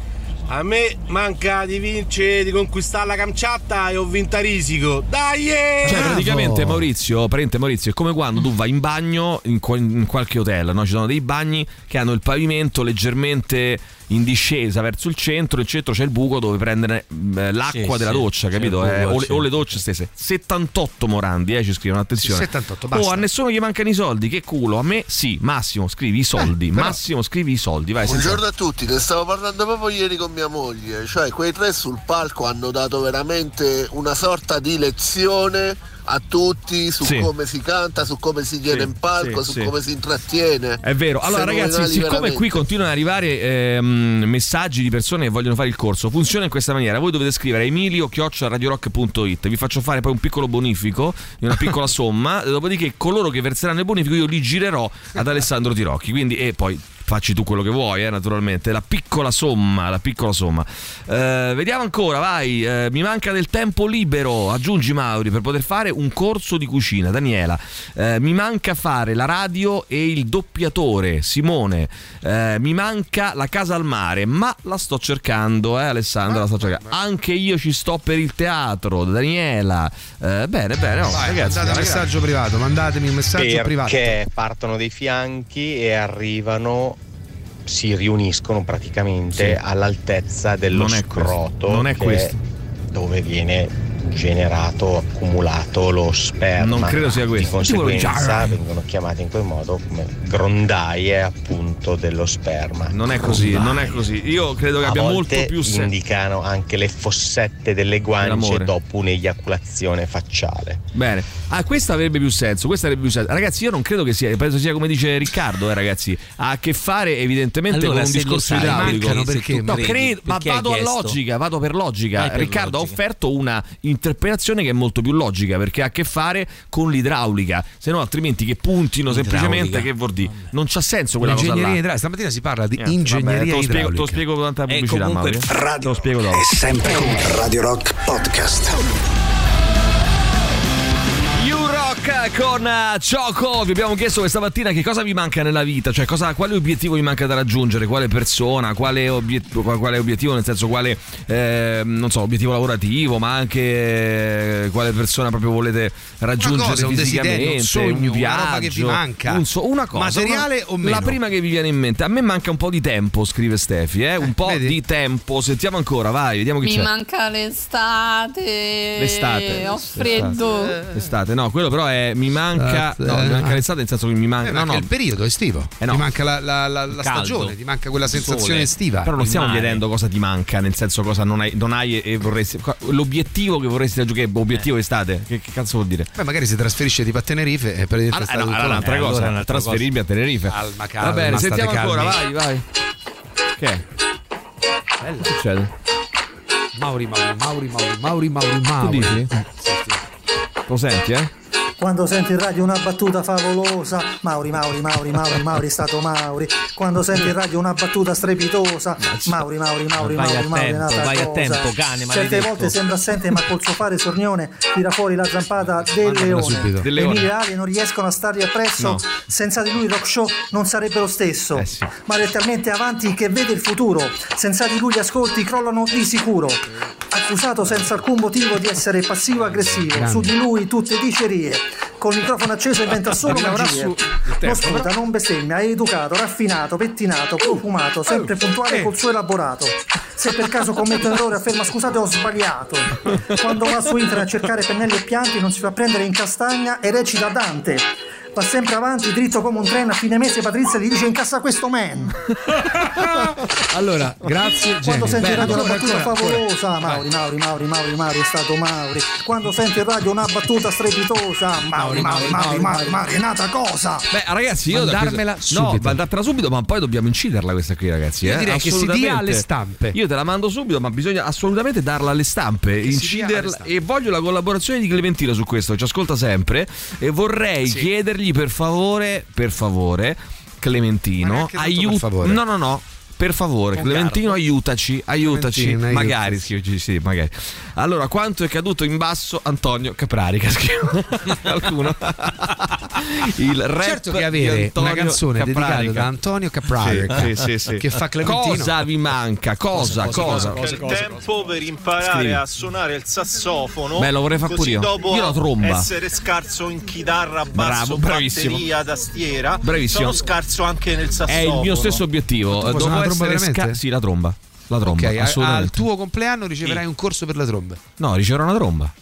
A me manca di vincere, di conquistare la Kamchatka e ho vinto a risico. Dai! eh! Cioè, praticamente Maurizio, praticamente Maurizio, è come quando tu vai in bagno in, in qualche hotel, no? Ci sono dei bagni che hanno il pavimento leggermente in discesa verso il centro, il centro c'è il buco dove prendere mm, eh, l'acqua Sì, della sì, doccia, capito? buco Eh, o, le, o le docce stesse. 78 Morandi, eh, ci scrivono, attenzione. 78, basta. Oh, a nessuno gli mancano i soldi, che culo. A me sì, Massimo, scrivi i soldi. Eh, però- Massimo, scrivi i soldi, vai. Buongiorno a tutti, ne stavo parlando proprio ieri con mia moglie, cioè quei tre sul palco hanno dato veramente una sorta di lezione a tutti su Sì. come si canta, su come si viene Sì, in palco, sì, su come si intrattiene. È vero. Allora, ragazzi, siccome veramente. qui continuano ad arrivare ehm, messaggi di persone che vogliono fare il corso, funziona in questa maniera. Voi dovete scrivere emilio radiorock.it. Vi faccio fare poi un piccolo bonifico di una piccola somma. Dopodiché, coloro che verseranno il bonifico, io li girerò ad Alessandro Tirocchi. Quindi, e poi. Facci tu quello che vuoi, eh, naturalmente. La piccola somma, la piccola somma. Eh, vediamo ancora, vai. Eh, mi manca del tempo libero. Aggiungi Mauri per poter fare un corso di cucina. Daniela, eh, mi manca fare la radio e il doppiatore. Simone, eh, mi manca la casa al mare, ma la sto cercando, eh, Alessandra. La sto cercando. Anche io ci sto per il teatro. Daniela, eh, bene, bene. no, Vai, ragazzi, mandate un messaggio privato, mandatemi un messaggio privato. Perché partono dai fianchi e arrivano, si riuniscono praticamente Sì. all'altezza dello Non è scroto, non è questo. Dove viene generato, accumulato lo sperma. Non credo sia Di questo. Dire- conseguenza vengono chiamati in quel modo come grondaie appunto dello sperma. Non è così, non è così. Io credo che A abbia volte molto più senso. indicano anche le fossette delle guance Dell'amore. dopo un'eiaculazione facciale. Bene, ah, questa avrebbe più senso. Questa avrebbe più senso. Ragazzi, io non credo che sia, penso sia come dice Riccardo, eh, ragazzi. Ha a che fare evidentemente Allora, con un discorso idraulico. mancano perché? No, credo, ma vado a logica, vado per logica. Per Riccardo offerto una interpretazione che è molto più logica perché ha a che fare con l'idraulica. Se no, altrimenti che puntino semplicemente che vuol dire? Non c'ha senso quella cosa Ingegneria là. idraulica. Stamattina si parla di Niente, ingegneria vabbè, te lo spiego, te lo idraulica. spiego durante la pubblicità, comunque- Mauri. Te lo Radio spiego dopo. è sempre con Radio Rock Podcast. Rock con eh, Choco. Vi abbiamo chiesto questa mattina che cosa vi manca nella vita, cioè cosa- quale obiettivo vi manca da raggiungere, quale persona, quale, obiet- quale obiettivo, nel senso quale, eh, non so, obiettivo lavorativo, ma anche eh, quale persona proprio volete raggiungere cosa, un fisicamente, desiderio, un sogno, una viaggio, roba che vi manca. un so- una cosa, Materiale una- o meno? La prima che vi viene in mente. A me manca un po' di tempo, scrive Stefi, eh? un po' vedi? di tempo. Sentiamo ancora, vai, vediamo chi Mi c'è. manca l'estate. L'estate. Ho freddo. L'estate, no, quello però è mi manca. No, mi manca l'estate nel senso che mi manca. Eh, no, manca no. il periodo estivo. Eh, no. Ti manca la, la- la- la stagione, ti manca quella Sole. sensazione estiva. Però non stiamo chiedendo cosa ti manca, nel senso cosa non hai, non hai e vorresti. L'obiettivo che vorresti raggiungere, obiettivo estate, che, che cazzo vuol dire? Poi magari si trasferisce tipo a Tenerife e praticamente Ah, sta eh, no, tutto allora un'altra Eh, cosa, allora un'altra trasferirmi a Tenerife. Calma, calma, Va bene, sentiamo ancora, vai, vai. Che è? Bella. Che succede? Mauri, Mauri, Mauri, Mauri, Mauri, Mauri, Tu Mauri. dici? Lo senti, eh? Quando senti in radio una battuta favolosa, Mauri, Mauri, Mauri, Mauri, Mauri, è stato Mauri. Quando senti in radio una battuta strepitosa, Mauri, Mauri, Mauri, Mauri, Mauri, è tempo, nata vai a cosa. tempo, cane Certe maledetto. volte sembra assente, ma col suo fare sornione tira fuori la zampata del Mandamela leone. subito. Le Del leone. mille ali non riescono a stargli appresso. No. Senza di lui il rock show non sarebbe lo stesso. Eh sì. Ma è talmente avanti che vede il futuro. Senza di lui gli ascolti crollano di sicuro. Accusato senza alcun motivo di essere passivo-aggressivo. Su di lui tutte dicerie. Col microfono acceso inventa solo magie. Non sputa, non bestemmia, è educato, raffinato, pettinato, profumato, sempre puntuale eh. col suo elaborato. Se per caso commette un errore afferma scusate ho sbagliato. Quando va su internet a cercare pennelli e pianti non si fa prendere in castagna e recita Dante. Va sempre avanti, dritto come un treno, a fine mese Patrizia gli dice incassa questo man. Allora, grazie. Quando Jenny. senti in radio una ancora, battuta ancora, ancora. favolosa, Mauri, Mauri, Mauri, Mauri, Mauri, è stato Mauri. Quando senti in radio una battuta strepitosa, Mauri, Mauri, Mauri, Mauri, Mauri, è nata cosa. Beh, ragazzi, io da Mandarmela questa- No, subito. mandatela subito, ma poi dobbiamo inciderla questa qui, ragazzi. Io eh? direi che si dia Assolutamente. alle stampe. Io te la mando subito, ma bisogna assolutamente darla alle stampe, si dia alle inciderla. stampe. E voglio la collaborazione di Clementino su questo, ci ascolta sempre. E vorrei Sì. chiedergli per favore, per favore, Clementino, favore. No, no, no. Per favore, Con Clementino, garbo. aiutaci, aiutaci. Clementino, magari, aiutaci. scrivici, sì, magari. Allora, quanto è caduto in basso Antonio Caprarica? Scrive qualcuno. Il rap Certo che di avere una canzone dedicata Caprarica. da Antonio Caprarica Sì, sì, sì. che fa Clementino. Cosa vi manca? Cosa? Cosa? C'è il tempo per imparare Scrivi. a suonare il sassofono. Beh, lo vorrei fare pure io. dopo Io la tromba. essere scarso in chitarra, basso, Bravo, bravissimo. batteria, tastiera. Bravissimo. Sono scarso anche nel È sassofono. il mio stesso obiettivo. Dopo la tromba veramente? Sì, la tromba. La tromba, Ok, a- al assolutamente. tuo compleanno riceverai un corso per la tromba. No, riceverò una tromba.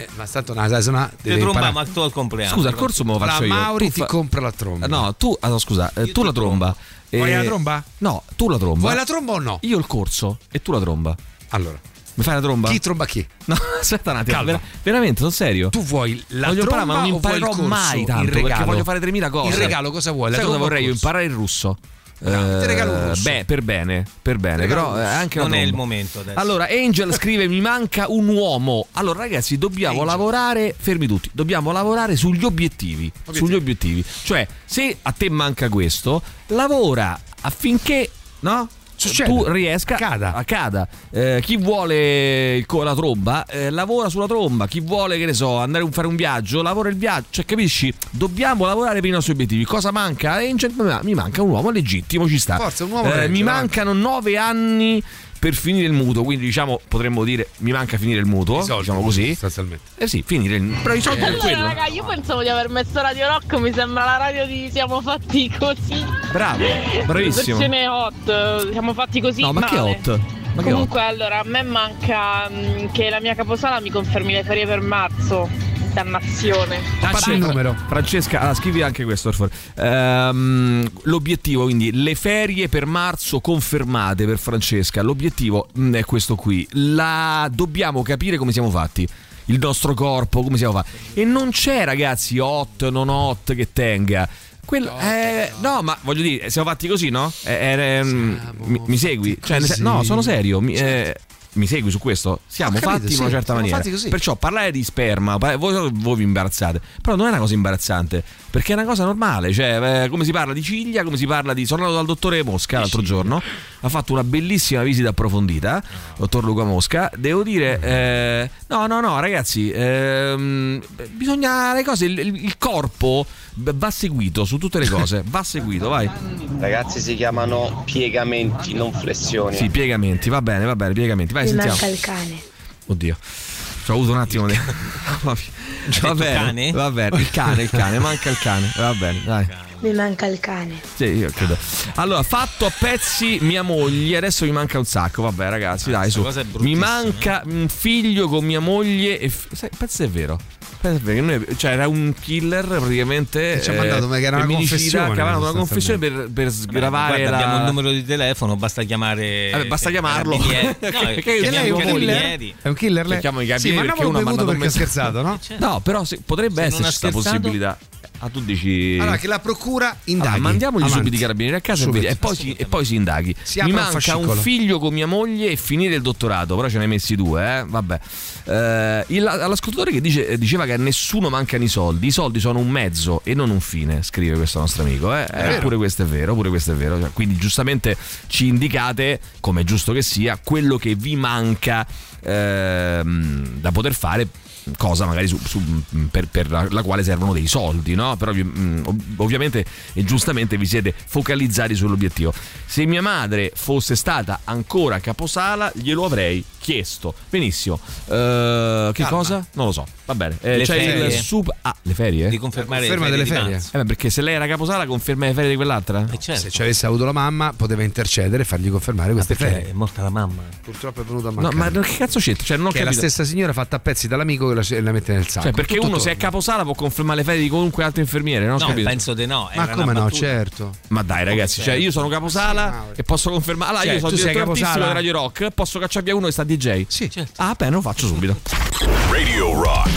Eh, ma tanto no, sai suonare. Devi tromba, imparare. ma tu al compleanno. Scusa, il corso me lo faccio La io. Mauri Tu ti fa- compra la tromba. No, tu, ah, no, scusa, eh, tu la tromba. Vuoi Eh, la tromba? No, tu la tromba. Vuoi la tromba o no? Io il corso e tu la tromba. Allora, Mi fai la tromba? chi tromba chi? No, aspetta un attimo. Calma. vera- veramente, sono serio. Tu vuoi la voglio imparare, tromba ma non vuoi il imparerò mai Il tanto perché regalo? voglio fare 3000 cose. Il regalo cosa vuoi? La Sai cosa vorrei il io? Imparare il russo. Un russo. Beh, per bene, per bene, però un eh, anche Non è il momento adesso. Allora, Angel scrive: Mi manca un uomo. Allora, ragazzi, dobbiamo Angel. lavorare. Fermi tutti, dobbiamo lavorare sugli obiettivi. Sugli obiettivi. Cioè, se a te manca questo, lavora affinché. No? Succeda. tu riesca Accada. accada. Eh, chi vuole il la tromba eh, lavora sulla tromba. Chi vuole che ne so andare a fare un viaggio lavora il viaggio. Cioè capisci? Dobbiamo lavorare per i nostri obiettivi. Cosa manca? Angel mi manca un uomo legittimo ci sta. Forza, un uomo Eh, mi mancano nove anni per finire il mutuo quindi diciamo potremmo dire mi manca finire il mutuo soldi, diciamo così Sostanzialmente. eh sì finire il però i soldi per Allora, quello raga, io pensavo di aver messo Radio Rock, mi sembra la radio di Siamo fatti così. bravo bravissimo Versione hot, siamo fatti così. no ma che male. hot ma che hot Comunque, allora, a me manca mm, che la mia caposala mi confermi le ferie per marzo. Dannazione. Dacci il numero. Francesca, ah, scrivi anche questo. Ehm, l'obiettivo, quindi, le ferie per marzo confermate per Francesca. L'obiettivo mm, è questo qui. La dobbiamo capire come siamo fatti. Il nostro corpo, come siamo fatti. E non c'è, ragazzi, hot, non hot che tenga. Quello, eh, no, ma voglio dire, siamo fatti così, no? Eh, eh, mm, mi, mi segui? Cioè, no, sono serio. Mi, eh, mi segui su questo? Siamo capito, fatti in sì, una certa maniera. Perciò parlare di sperma, voi, voi vi imbarazzate, però non è una cosa imbarazzante, perché è una cosa normale, cioè eh, come si parla di ciglia, come si parla di... Sono andato dal dottore Mosca l'altro giorno, ha fatto una bellissima visita approfondita, dottor Luca Mosca, devo dire, eh, no, no, no, ragazzi, ehm, bisogna le cose, il, il corpo va seguito su tutte le cose, va seguito, vai. Ragazzi si chiamano piegamenti, non flessioni. Sì, piegamenti, va bene, va bene, piegamenti, vai, Mi sentiamo. manca il cane. Oddio. Ci ho avuto un attimo di. va bene, cane? va bene, il cane, il cane, manca il cane. Va bene, dai. Mi manca il cane. Sì, io credo. Allora, fatto a pezzi mia moglie, adesso mi manca un sacco. Vabbè, ragazzi, dai, su. Mi manca un figlio con mia moglie e fi- sai, pezzo è vero. Pezzo è vero, che noi- cioè era un killer praticamente Che ci ha mandato, ma che era una confessione, che aveva dato una confessione per, per sgravare Guarda, la... abbiamo il numero di telefono, basta chiamare. Vabbè, basta eh, chiamarlo. Che- No, che- chiamiamo lei è un killer? È un killer lei? Sì, ma perché non uno ha bevuto mandato un perché ha scherzato, no? No, però sì, potrebbe esserci questa possibilità. Ah, tu dici. Allora, che la procura indaghi. Allora, mandiamogli Avanti. subito i carabinieri a casa e, Subito. e poi, si, e poi si indaghi. Si Mi un manca un, fascicolo. figlio con mia moglie e finire il dottorato, però ce ne hai messi due, eh? Vabbè. Eh, il- all'ascoltatore che dice- diceva che a nessuno mancano i soldi, i soldi sono un mezzo e non un fine, scrive questo nostro amico. Eh? Eh, pure questo è vero, pure questo è vero. Cioè, quindi giustamente ci indicate, come è giusto che sia, quello che vi manca ehm, da poter fare cosa magari su- su- per, per la, la quale servono dei soldi, no? Però mm, ov- ovviamente e giustamente vi siete focalizzati sull'obiettivo. Se mia madre fosse stata ancora caposala, glielo avrei chiesto. Benissimo. Eh, che Calma. cosa? Non lo so. Va bene. Eh, Le c'è ferie. il sub. Ah, le ferie? Di confermare Conferma le delle ferie di ferie. Eh, beh, perché se lei era caposala, conferma le ferie di quell'altra? Eh, certo. Se ci avesse avuto la mamma, poteva intercedere e fargli confermare queste ferie. è morta la mamma. Purtroppo è venuto a No, mancare. ma che cazzo c'è? Cioè, non che è la stessa signora fatta a pezzi dall'amico che la, la mette nel sacco. Cioè, perché Tutto uno se è torna. caposala può confermare le ferie di qualunque altro infermiere, no? Ho No, penso di no. Ma era come no, certo. Ma dai, ragazzi, cioè io sono caposala e posso confermare. Allora, Cioè, io sono tu sei direttore artistico caposala? di Radio Rock, posso cacciare via uno che sta DJ? Sì. Ah, beh, lo faccio subito. Radio Rock.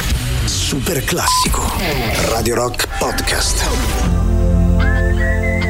Super classico. Radio Rock Podcast.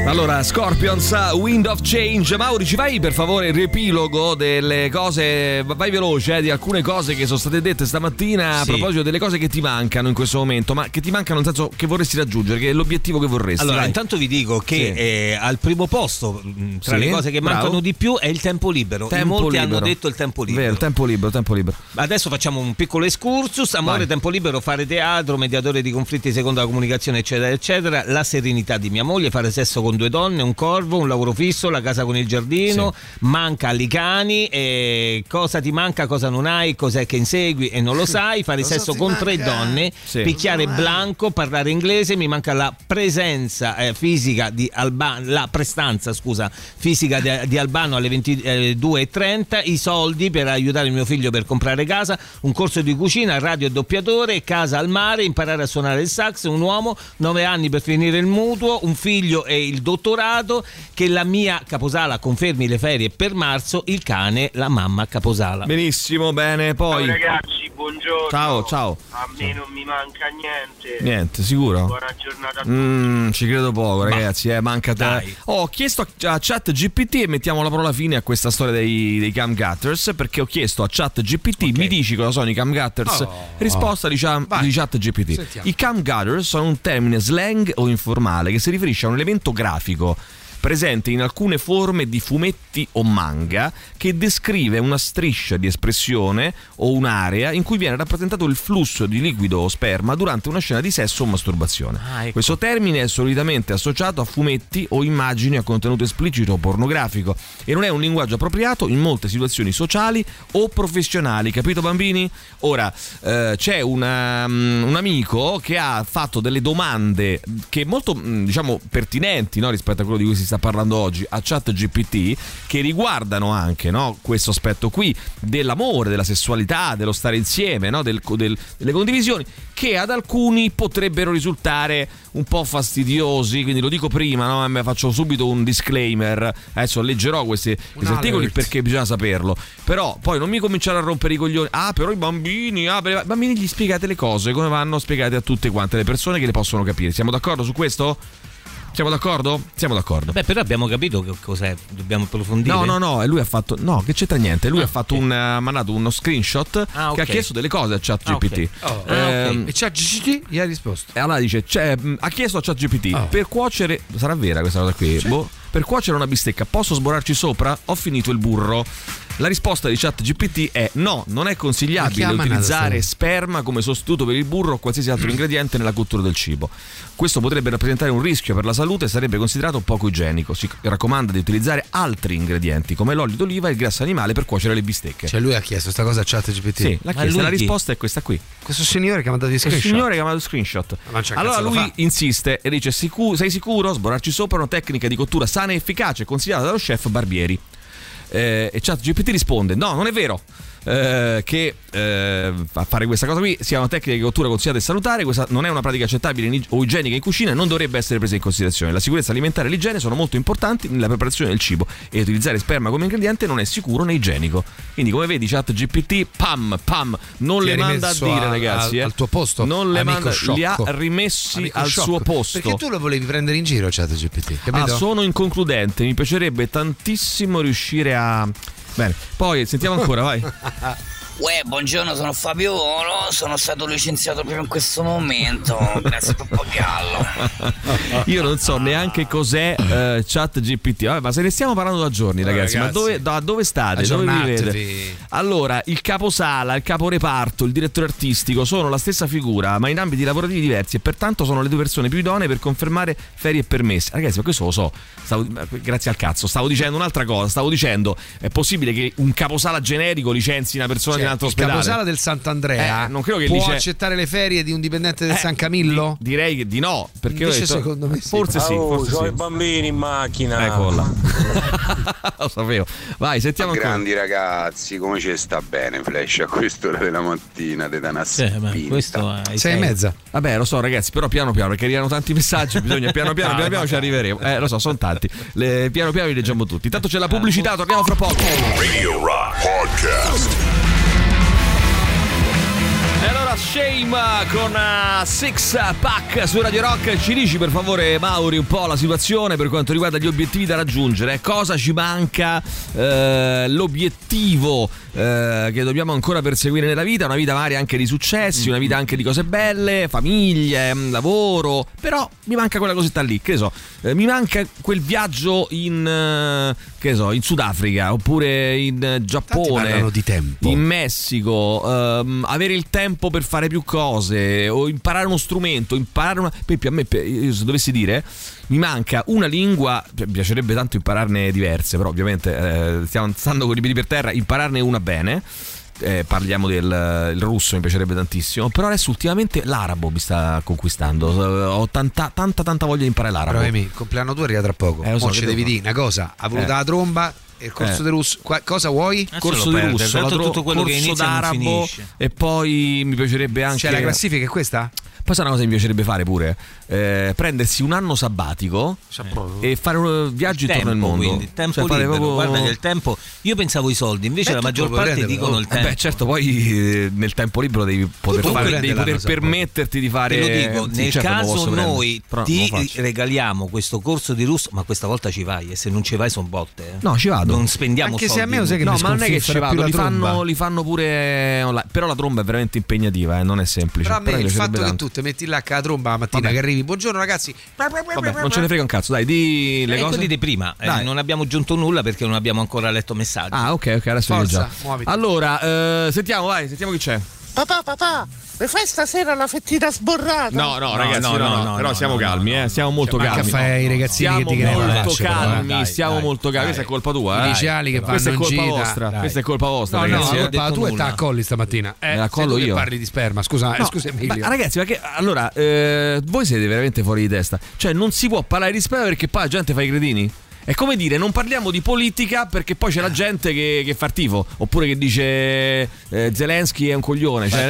Allora, Scorpions, Wind of Change. Mauri, ci fai per favore il riepilogo delle cose, vai veloce, eh, di alcune cose che sono state dette stamattina a Sì. proposito delle cose che ti mancano in questo momento, ma che ti mancano nel senso che vorresti raggiungere, che è l'obiettivo che vorresti. Allora, vai. intanto vi dico che Sì. eh, al primo posto, mh, tra Sì, le cose che bravo. mancano di più, è il tempo libero. Tempo molti libero. hanno detto il tempo libero. Vero, tempo libero, tempo libero. Adesso facciamo un piccolo excursus. Amore, Vai. tempo libero, fare teatro, mediatore di conflitti secondo la comunicazione, eccetera, eccetera. La serenità di mia moglie, fare sesso con due donne, un corvo, un lavoro fisso, la casa con il giardino. Manca i cani. eh, cosa ti manca, cosa non hai, cos'è che insegui e non lo sai. Fare Cosa sesso ti con tre manca? donne, Sì. picchiare blanco, parlare inglese. Mi manca la presenza eh, fisica di Albano, la prestanza, scusa, fisica di, di Albano alle 22.30. I soldi per aiutare mio figlio per comprare casa, un corso di cucina, radio e doppiatore, casa al mare, imparare a suonare il sax, un uomo, 9 anni per finire il mutuo, un figlio e il dottorato, che la mia caposala confermi le ferie per marzo, il cane, la mamma caposala. Benissimo, bene, poi. Ciao ragazzi, buongiorno. Ciao, ciao. A me non mi manca niente. Niente, sicuro? Buona giornata a tutti. Mm, ci credo poco, ragazzi. Eh, manca te. dai. Ho chiesto a Chat GPT e mettiamo la parola fine a questa storia dei, dei cam gutters. Perché ho chiesto a Chat GPT, mi dici cosa sono i cam gutters? Oh. Risposta di, di Chat GPT. Sentiamo. I cam gutters sono un termine slang o informale che si riferisce a un elemento grafico grafico presente in alcune forme di fumetti o manga che descrive una striscia di espressione o un'area in cui viene rappresentato il flusso di liquido o sperma durante una scena di sesso o masturbazione. Ah, ecco. Questo termine è solitamente associato a fumetti o immagini a contenuto esplicito o pornografico e non è un linguaggio appropriato in molte situazioni sociali o professionali, capito bambini? Ora, eh, c'è una, mm, un amico che ha fatto delle domande che molto, mm, diciamo, pertinenti no, rispetto a quello di cui si sta parlando oggi a chat GPT, che riguardano anche no, questo aspetto qui dell'amore, della sessualità, dello stare insieme, no, del- del- delle condivisioni, che ad alcuni potrebbero risultare un po' fastidiosi, quindi lo dico prima, no? Faccio subito un disclaimer, adesso leggerò questi, questi articoli perché bisogna saperlo, però poi non mi cominciare a rompere i coglioni, ah però i bambini, ah, per i bambini gli spiegate le cose come vanno spiegate a tutte quante le persone che le possono capire, siamo d'accordo su questo? Siamo d'accordo? Siamo d'accordo. Beh, però abbiamo capito che cos'è, dobbiamo approfondire. No, no, no, e lui ha fatto. No, che c'entra niente. Lui ha fatto un. ha mandato uno screenshot Ah, che ha chiesto delle cose a chat Ah, ok. GPT. Oh, Ehm, E c'ha GCT gli ha risposto. e allora dice: cioè, mh, ha chiesto a ChatGPT Oh. per cuocere. Sarà vera questa cosa qui? Boh. Per cuocere una bistecca posso sborarci sopra? Ho finito il burro. La risposta di ChatGPT è no, non è consigliabile utilizzare sperma come sostituto per il burro o qualsiasi altro ingrediente nella cottura del cibo. Questo potrebbe rappresentare un rischio per la salute e sarebbe considerato poco igienico. Si raccomanda di utilizzare altri ingredienti come l'olio d'oliva e il grasso animale per cuocere le bistecche. Cioè lui ha chiesto sta cosa a chat GPT. sì, l'ha chiesto, la risposta è questa qui. Questo signore che ha mandato i Questo screenshot. signore che ha mandato screenshot. Ma Allora lui fa. insiste e dice: "Sicu- Sei sicuro? Sborarci sopra è una tecnica di cottura sana e efficace consigliata dallo chef Barbieri. Eh, e ChatGPT risponde: No, non è vero. Eh, che eh, a fare questa cosa qui sia una tecnica di cottura consigliata e salutare. Questa non è una pratica accettabile o igienica in cucina e non dovrebbe essere presa in considerazione. La sicurezza alimentare e l'igiene sono molto importanti nella preparazione del cibo e utilizzare sperma come ingrediente non è sicuro né igienico. Quindi, come vedi, chat GPT, pam, pam, non Ti le manda a dire, a- ragazzi. al- eh. al tuo posto, non le manda, li ha sciocco. rimessi Amico al sciocco. suo posto. Perché tu lo volevi prendere in giro, chat GPT, Ah, capito? sono inconcludente, mi piacerebbe tantissimo riuscire a. Bene, poi sentiamo ancora, vai. Uè, buongiorno, sono Fabiolo, sono stato licenziato proprio in questo momento, grazie per pagarlo. Io non so neanche cos'è eh, chat GPT, Vabbè, ma se ne stiamo parlando da giorni, ragazzi. Ma ragazzi, dove, da dove state? Dove vivete? Allora, il caposala, il caporeparto, il direttore artistico sono la stessa figura, ma in ambiti lavorativi diversi e pertanto sono le due persone più idonee per confermare ferie e permessi. Ragazzi, ma questo lo so. Stavo- grazie al cazzo. Stavo dicendo un'altra cosa. Stavo dicendo: è possibile che un caposala generico licenzi una persona Cioè, altro il ospedale? caposala del Sant'Andrea Eh, non credo che può lice- accettare le ferie di un dipendente del Eh, San Camillo? di- direi che di no. Perché Invece detto- secondo me sì. Forse sì. Oh, forse sì. i bambini in macchina. Eccola. Lo sapevo. Vai, sentiamo ancora. Grandi ragazzi, come ci sta bene Flash a quest'ora della mattina, ti dà una spinta. Sei e mezza. Vabbè, lo so, ragazzi, però piano piano, perché arrivano tanti messaggi, bisogna piano piano, piano piano ci arriveremo. Eh, lo so, sono tanti. Le- piano piano li leggiamo tutti. Intanto c'è la pubblicità, torniamo fra poco. Radio Rock Podcast. Allora Shame con uh, Six Pack su Radio Rock. Ci dici per favore, Mauri, un po' la situazione per quanto riguarda gli obiettivi da raggiungere. Cosa ci manca? Eh, l'obiettivo eh, che dobbiamo ancora perseguire nella vita, una vita magari anche di successi, una vita anche di cose belle, famiglie, mm, lavoro. Però mi manca quella cosetta lì, che so, eh, mi manca quel viaggio in, eh, che so, in Sudafrica oppure in eh, Giappone. In Messico, ehm, avere il tempo per fare più cose o imparare uno strumento, imparare una... Esempio, a me, se dovessi dire, mi manca una lingua, mi piacerebbe tanto impararne diverse, però ovviamente eh, stiamo stando con i piedi per terra, impararne una bene. Eh, parliamo del il russo, mi piacerebbe tantissimo. Però adesso ultimamente l'arabo mi sta conquistando. Eh, Ho tanta, tanta, tanta voglia di imparare l'arabo. Però Emi, il compleanno tuo arriva tra poco. Eh, so, Mo che ci devi dire una cosa, ha voluto Eh. la tromba e il corso Eh. di russo. Qua- cosa vuoi? corso di russo, la tro- corso d'arabo e poi mi piacerebbe anche Cioè la classifica è questa? Poi sai una cosa che mi piacerebbe fare pure? Eh, prendersi un anno sabbatico e fare un viaggio intorno al tempo, mondo. quindi, tempo Cioè, libero. proprio- Guarda che il tempo. Io pensavo i soldi, invece Beh, la maggior parte prenderlo. dicono il Eh tempo. beh, certo, poi eh, nel tempo libero devi poter, fare, prendere devi poter permetterti di fare. Te lo dico, Sì, nel certo, caso prendere, noi però ti regaliamo questo corso di russo, ma questa volta ci vai e se non ci vai sono botte. eh. No, ci vado. Non spendiamo Anche se soldi. a me lo sai che no, ma non è che ci vado, li fanno, li fanno pure online. Però la tromba è veramente impegnativa, eh, non è semplice. Però a me il fatto che tu ti metti là la tromba la mattina Vabbè. che arrivi, buongiorno ragazzi. Vabbè, non ce ne frega un cazzo, dai, di le Eh, cose. di prima, eh, non abbiamo aggiunto nulla perché non abbiamo ancora letto messaggi. Ah, ok, ok, adesso io Forza, già. muoviti. Allora, eh, sentiamo, vai, sentiamo chi c'è. Papà, papà, mi fai stasera la fettina sborrata? No, no, ragazzi, no, no, però siamo calmi, eh, siamo molto Cioè, calmi. a fare i ragazzini siamo che ti molto faccia, però, calmi, dai, siamo dai, molto calmi. dai. Questa è colpa tua, eh. che Questa è colpa gita, vostra, questa è colpa vostra, No, no, ragazzi. la eh. colpa tua è ta colli stamattina. Eh, Me la collo che io. parli di sperma, scusa, eh, No, scusa Emilio. ma ragazzi, ma che allora eh, voi siete veramente fuori di testa. Cioè, non si può parlare di spesa perché poi la gente fa i cretini. È come dire, non parliamo di politica perché poi c'è la gente che, che fa tifo. Oppure che dice eh, Zelensky è un coglione. Cioè,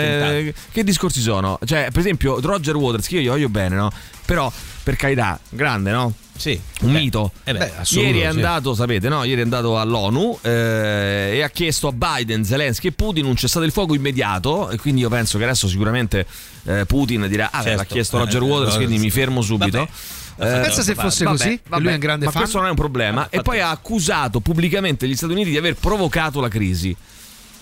eh, che discorsi sono? Cioè, per esempio, Roger Waters, che io gli voglio bene, no? Però, per carità, grande, no? Sì. Un mito. eh beh, Ieri è sì. andato, sapete, no? Ieri è andato all'ONU eh, e ha chiesto a Biden, Zelensky e Putin un cessate il fuoco immediato. E quindi io penso che adesso sicuramente eh, Putin dirà: Ah, beh, Certo. l'ha chiesto Roger Eh, Waters, eh, quindi sì. mi fermo subito. Vabbè. Pensa se fosse vabbè, così, vabbè, lui è un grande ma fan. questo non è un problema. E poi ha accusato pubblicamente gli Stati Uniti di aver provocato la crisi.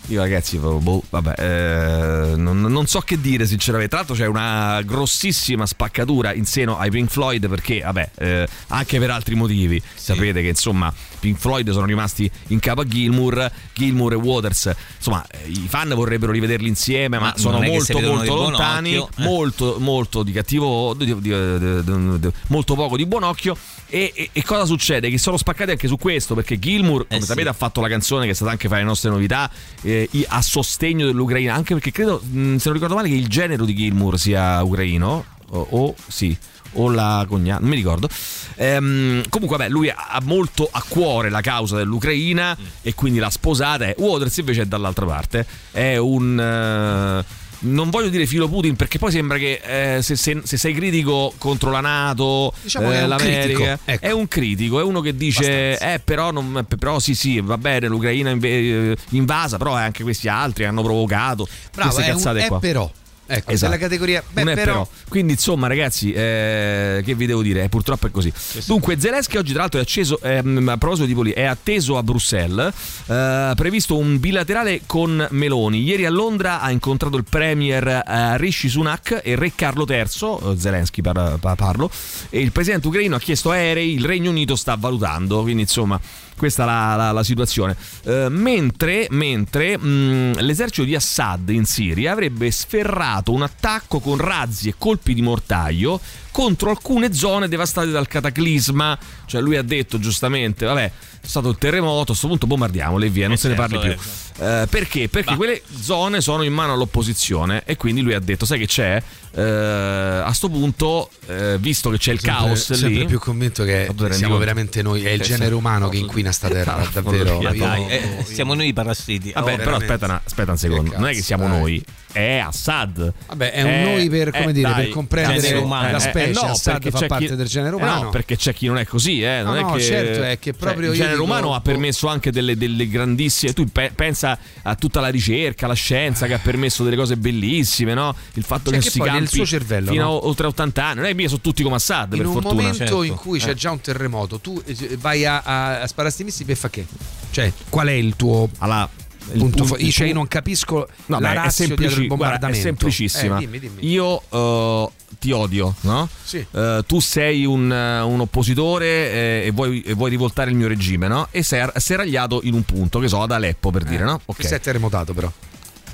Io ragazzi, boh, vabbè, eh, non, non so che dire sinceramente. Tra l'altro c'è una grossissima spaccatura in seno ai Pink Floyd perché, vabbè, eh, anche per altri motivi. Sapete che insomma Pink Floyd sono rimasti in capo a Gilmour, Gilmour e Waters. Insomma, eh, i fan vorrebbero rivederli insieme, ma, Ma sono molto molto lontani, eh. molto molto di cattivo di- di- di- di- di- molto poco di buon occhio e, e- e cosa succede? Che sono spaccati anche su questo perché Gilmour, come Eh sì. sapete, ha fatto la canzone che è stata anche fra le nostre novità eh, a sostegno dell'Ucraina, anche perché credo, mh, se non ricordo male, che il genero di Gilmour sia ucraino o, o sì. o la cognata, non mi ricordo. Ehm, comunque, vabbè, lui ha molto a cuore la causa dell'Ucraina e quindi l'ha sposata. E Waters invece è dall'altra parte. È un. eh, non voglio dire filo Putin perché poi sembra che eh, se, se- se sei critico contro la Nato, Diciamo eh, è un l'America, critico, ecco. è un critico, è uno che dice eh però, non- però sì sì va bene l'Ucraina inve- invasa però anche questi altri hanno provocato Bravo, queste è, un, cazzate è qua. però. Ecco, Esatto. della categoria. Beh, Non è però, però. Quindi, insomma, ragazzi, eh, che vi devo dire? Eh, Purtroppo è così. Dunque, Zelensky oggi, tra l'altro, è acceso. ehm, a proposito di Poli, è atteso a Bruxelles. eh, previsto un bilaterale con Meloni. Ieri a Londra ha incontrato il premier eh, Rishi Sunak e Re Carlo III. eh, Zelensky par- par- parlo. E il presidente ucraino ha chiesto aerei. Il Regno Unito sta valutando. Quindi, insomma. Questa è la, la- la situazione. Eh, mentre mentre mh, l'esercito di Assad in Siria avrebbe sferrato un attacco con razzi e colpi di mortaio contro alcune zone devastate dal cataclisma. Cioè lui ha detto giustamente, vabbè, stato il terremoto, a questo punto bombardiamole e via, non Eh se ne certo, parli più. Eh, perché? Perché quelle zone sono in mano all'opposizione e quindi lui ha detto, sai che c'è? Eh, a sto punto, eh, visto che c'è il sempre, caos sempre lì... più convinto che siamo veramente noi, è il Eh, genere umano che inquina sta terra, davvero. Dai, eh, siamo noi i parassiti. Vabbè, Oh, però aspetta, una- aspetta un secondo, non è che siamo dai. noi, è Assad. Vabbè, è un noi per, come dire, per comprendere umano. la Eh, specie. no, Assad fa parte chi- del genere Eh umano. no, perché c'è chi non è così, eh. Non No, è no, che, certo, è che cioè, proprio io il genere dico, umano ha permesso anche delle, delle grandissime. Tu pe- pensa a tutta la ricerca, la scienza che ha permesso delle cose bellissime, no? Il fatto Cioè, che, che si campi suo cervello, fino no? a oltre 80 anni. Non è mica sono tutti come Assad, in per un fortuna. momento Certo. in cui c'è Eh. già un terremoto, tu eh, vai a, a, a sparare sti missili per fa che? Cioè, qual è il tuo Allora, il punto? punto- cioè, io pu- non capisco No, la beh, è, semplici- guarda, è semplicissima. Eh, dimmi, dimmi. Io eh, ti odio, no? Sì. Eh, tu sei un, eh, un oppositore eh, e, vuoi, e vuoi rivoltare il mio regime, no? E sei ar- serragliato in un punto, che so, ad Aleppo per dire, no? Che sei terremotato però.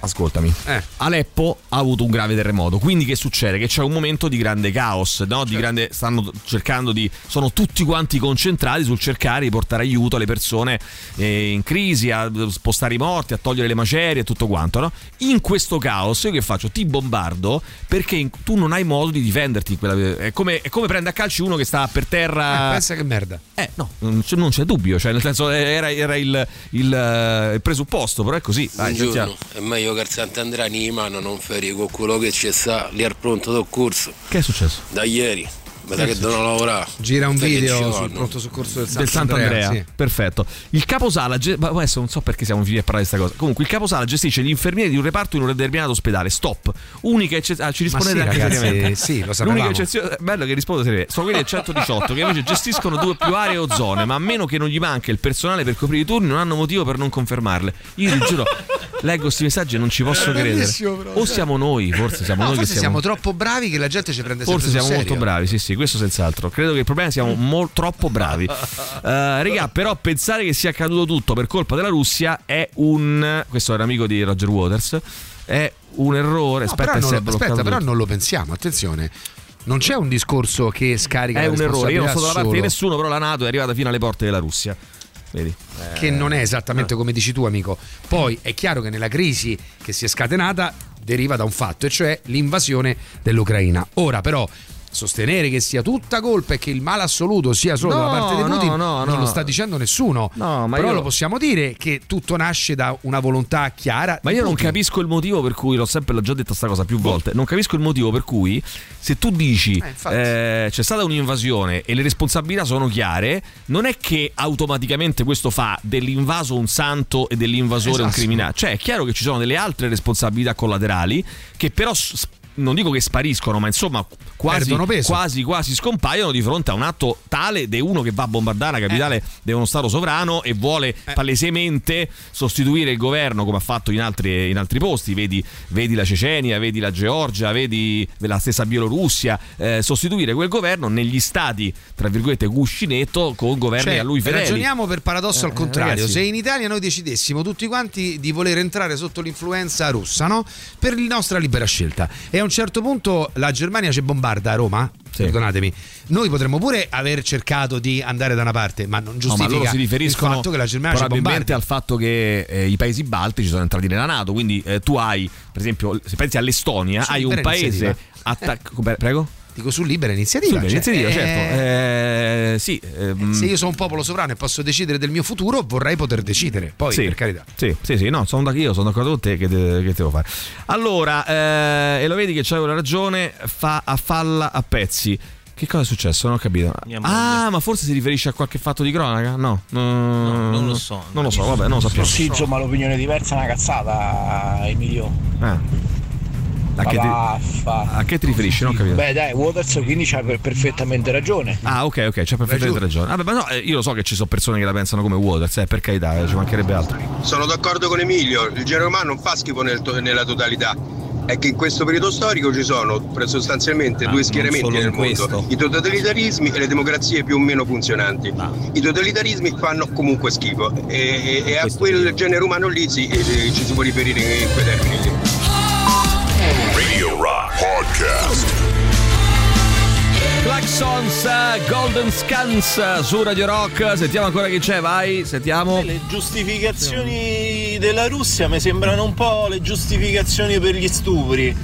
Ascoltami. Eh. Aleppo ha avuto un grave terremoto, quindi che succede? Che c'è un momento di grande caos, no? Certo. Di grande stanno cercando di sono tutti quanti concentrati sul cercare di portare aiuto alle persone eh, in crisi, a spostare i morti, a togliere le macerie e tutto quanto, no? In questo caos io che faccio? Ti bombardo perché in- tu non hai modo di difenderti in quella- è come, è come prende a calci uno che sta per terra Eh, pensa che merda. eh, no, non c'è, non c'è dubbio, cioè nel senso era, era il, il, eh, il presupposto, però è così. Dai, Buongiorno, è meglio che il Sant'Andrea in mano non feri con quello che ci sta lì al pronto del corso Che è successo? da ieri. Mi sa Che devono lavorare. Gira un video sul pronto soccorso del, del Sant'Andrea, sì. perfetto. Il caposala, adesso non so perché siamo finiti a parlare di questa cosa. Comunque, il caposala gestisce gli infermieri di un reparto in un determinato ospedale. Stop. Unica eccezione. Ah, ci rispondete sì, anche ragazzi, seriamente. sì, lo sapevamo. L'unica eccezione, bello che risponde seriamente. Sono quelli del 118 che invece gestiscono due più aree o zone, ma a meno che non gli manchi il personale per coprire i turni, non hanno motivo per non confermarle. Io ti giuro, leggo questi messaggi e non ci posso credere. O siamo noi, forse siamo No, noi forse che siamo troppo bravi che la gente ci prende Forse sempre siamo sul molto bravi, sì, sì, questo senz'altro. Credo che il problema siamo mol- troppo bravi. Eh, regà, però pensare che sia accaduto tutto per colpa della Russia è un. Questo era amico di Roger Waters. È un errore. No, aspetta, però, non, aspetta però non lo pensiamo, attenzione. Non c'è un discorso che scarica È un errore. Io non sto dalla parte di nessuno, però la Nato è arrivata fino alle porte della Russia. Vedi? che non è esattamente come dici tu, amico. Poi è chiaro che nella crisi che si è scatenata deriva da un fatto, e cioè l'invasione dell'Ucraina. Ora però sostenere che sia tutta colpa e che il male assoluto sia solo No, dalla parte di Putin no, non no. lo sta dicendo nessuno. No, ma però io- lo possiamo dire che tutto nasce da una volontà chiara. Ma io non Putin. capisco il motivo per cui, l'ho sempre l'ho già detto sta cosa più volte, non capisco il motivo per cui se tu dici infatti. eh, c'è stata un'invasione e le responsabilità sono chiare, non è che automaticamente questo fa dell'invaso un santo e dell'invasore un Esatto. criminale. Cioè è chiaro che ci sono delle altre responsabilità collaterali che però... non dico che spariscono, ma insomma quasi, quasi, quasi scompaiono di fronte a un atto tale di uno che va a bombardare la capitale di uno Stato sovrano e vuole palesemente sostituire il governo come ha fatto in altri, in altri posti. Vedi, vedi la Cecenia, vedi la Georgia, vedi la stessa Bielorussia. eh, sostituire quel governo negli stati, tra virgolette, cuscinetto con governi Cioè, a lui fedeli. ragioniamo per paradosso Eh, al contrario. ragazzi. Se in Italia noi decidessimo tutti quanti di voler entrare sotto l'influenza russa, no? Per la nostra libera scelta. A un certo punto la Germania ci bombarda a Roma. Perdonatemi, noi potremmo pure aver cercato di andare da una parte, ma non No, ma giustifica loro si il riferiscono fatto che la Germania ci probabilmente bombardi. al fatto che eh, i paesi baltici sono entrati nella Nato. Quindi eh, tu hai, per esempio, se pensi all'Estonia, Su hai un paese attaccato. Prego? Dico su libera iniziativa. Su libera cioè, iniziativa, eh, certo. Eh, sì, ehm, Se io sono un popolo sovrano e posso decidere del mio futuro, vorrei poter decidere. Poi, sì, per carità. Sì, sì, sì, no, sono da- io sono d'accordo con te che, te- che devo fare. Allora, eh, e lo vedi che c'avevo ragione, fa a falla a pezzi. Che cosa è successo? Non ho capito. Ah, ma forse si riferisce a qualche fatto di cronaca? No, no, non lo so. Non lo so, vabbè, non lo sappiamo. Sì, insomma, l'opinione diversa è una cazzata, Emilio. Eh. A che, ti, a che ti riferisci? Non ho capito. Beh, dai, Waters quindi c'ha per- perfettamente ragione. Ah, ok, ok, c'è perfettamente ragione. Vabbè, ma no, eh, io lo so che ci sono persone che la pensano come Waters, eh, per carità, eh, ci mancherebbe altro. Sono d'accordo con Emilio, il genere umano non fa schifo nel to- nella totalità. È che in questo periodo storico ci sono sostanzialmente Ah, due schieramenti nel mondo, questo. i totalitarismi e le democrazie più o meno funzionanti. I totalitarismi fanno comunque schifo e, e- a quel genere umano lì sì, ci si può riferire in quei termini Podcast. Claxons, eh, Golden Scans eh, su Radio Rock. Sentiamo ancora chi c'è, vai, sentiamo. Le giustificazioni della Russia mi sembrano un po' le giustificazioni per gli stupri.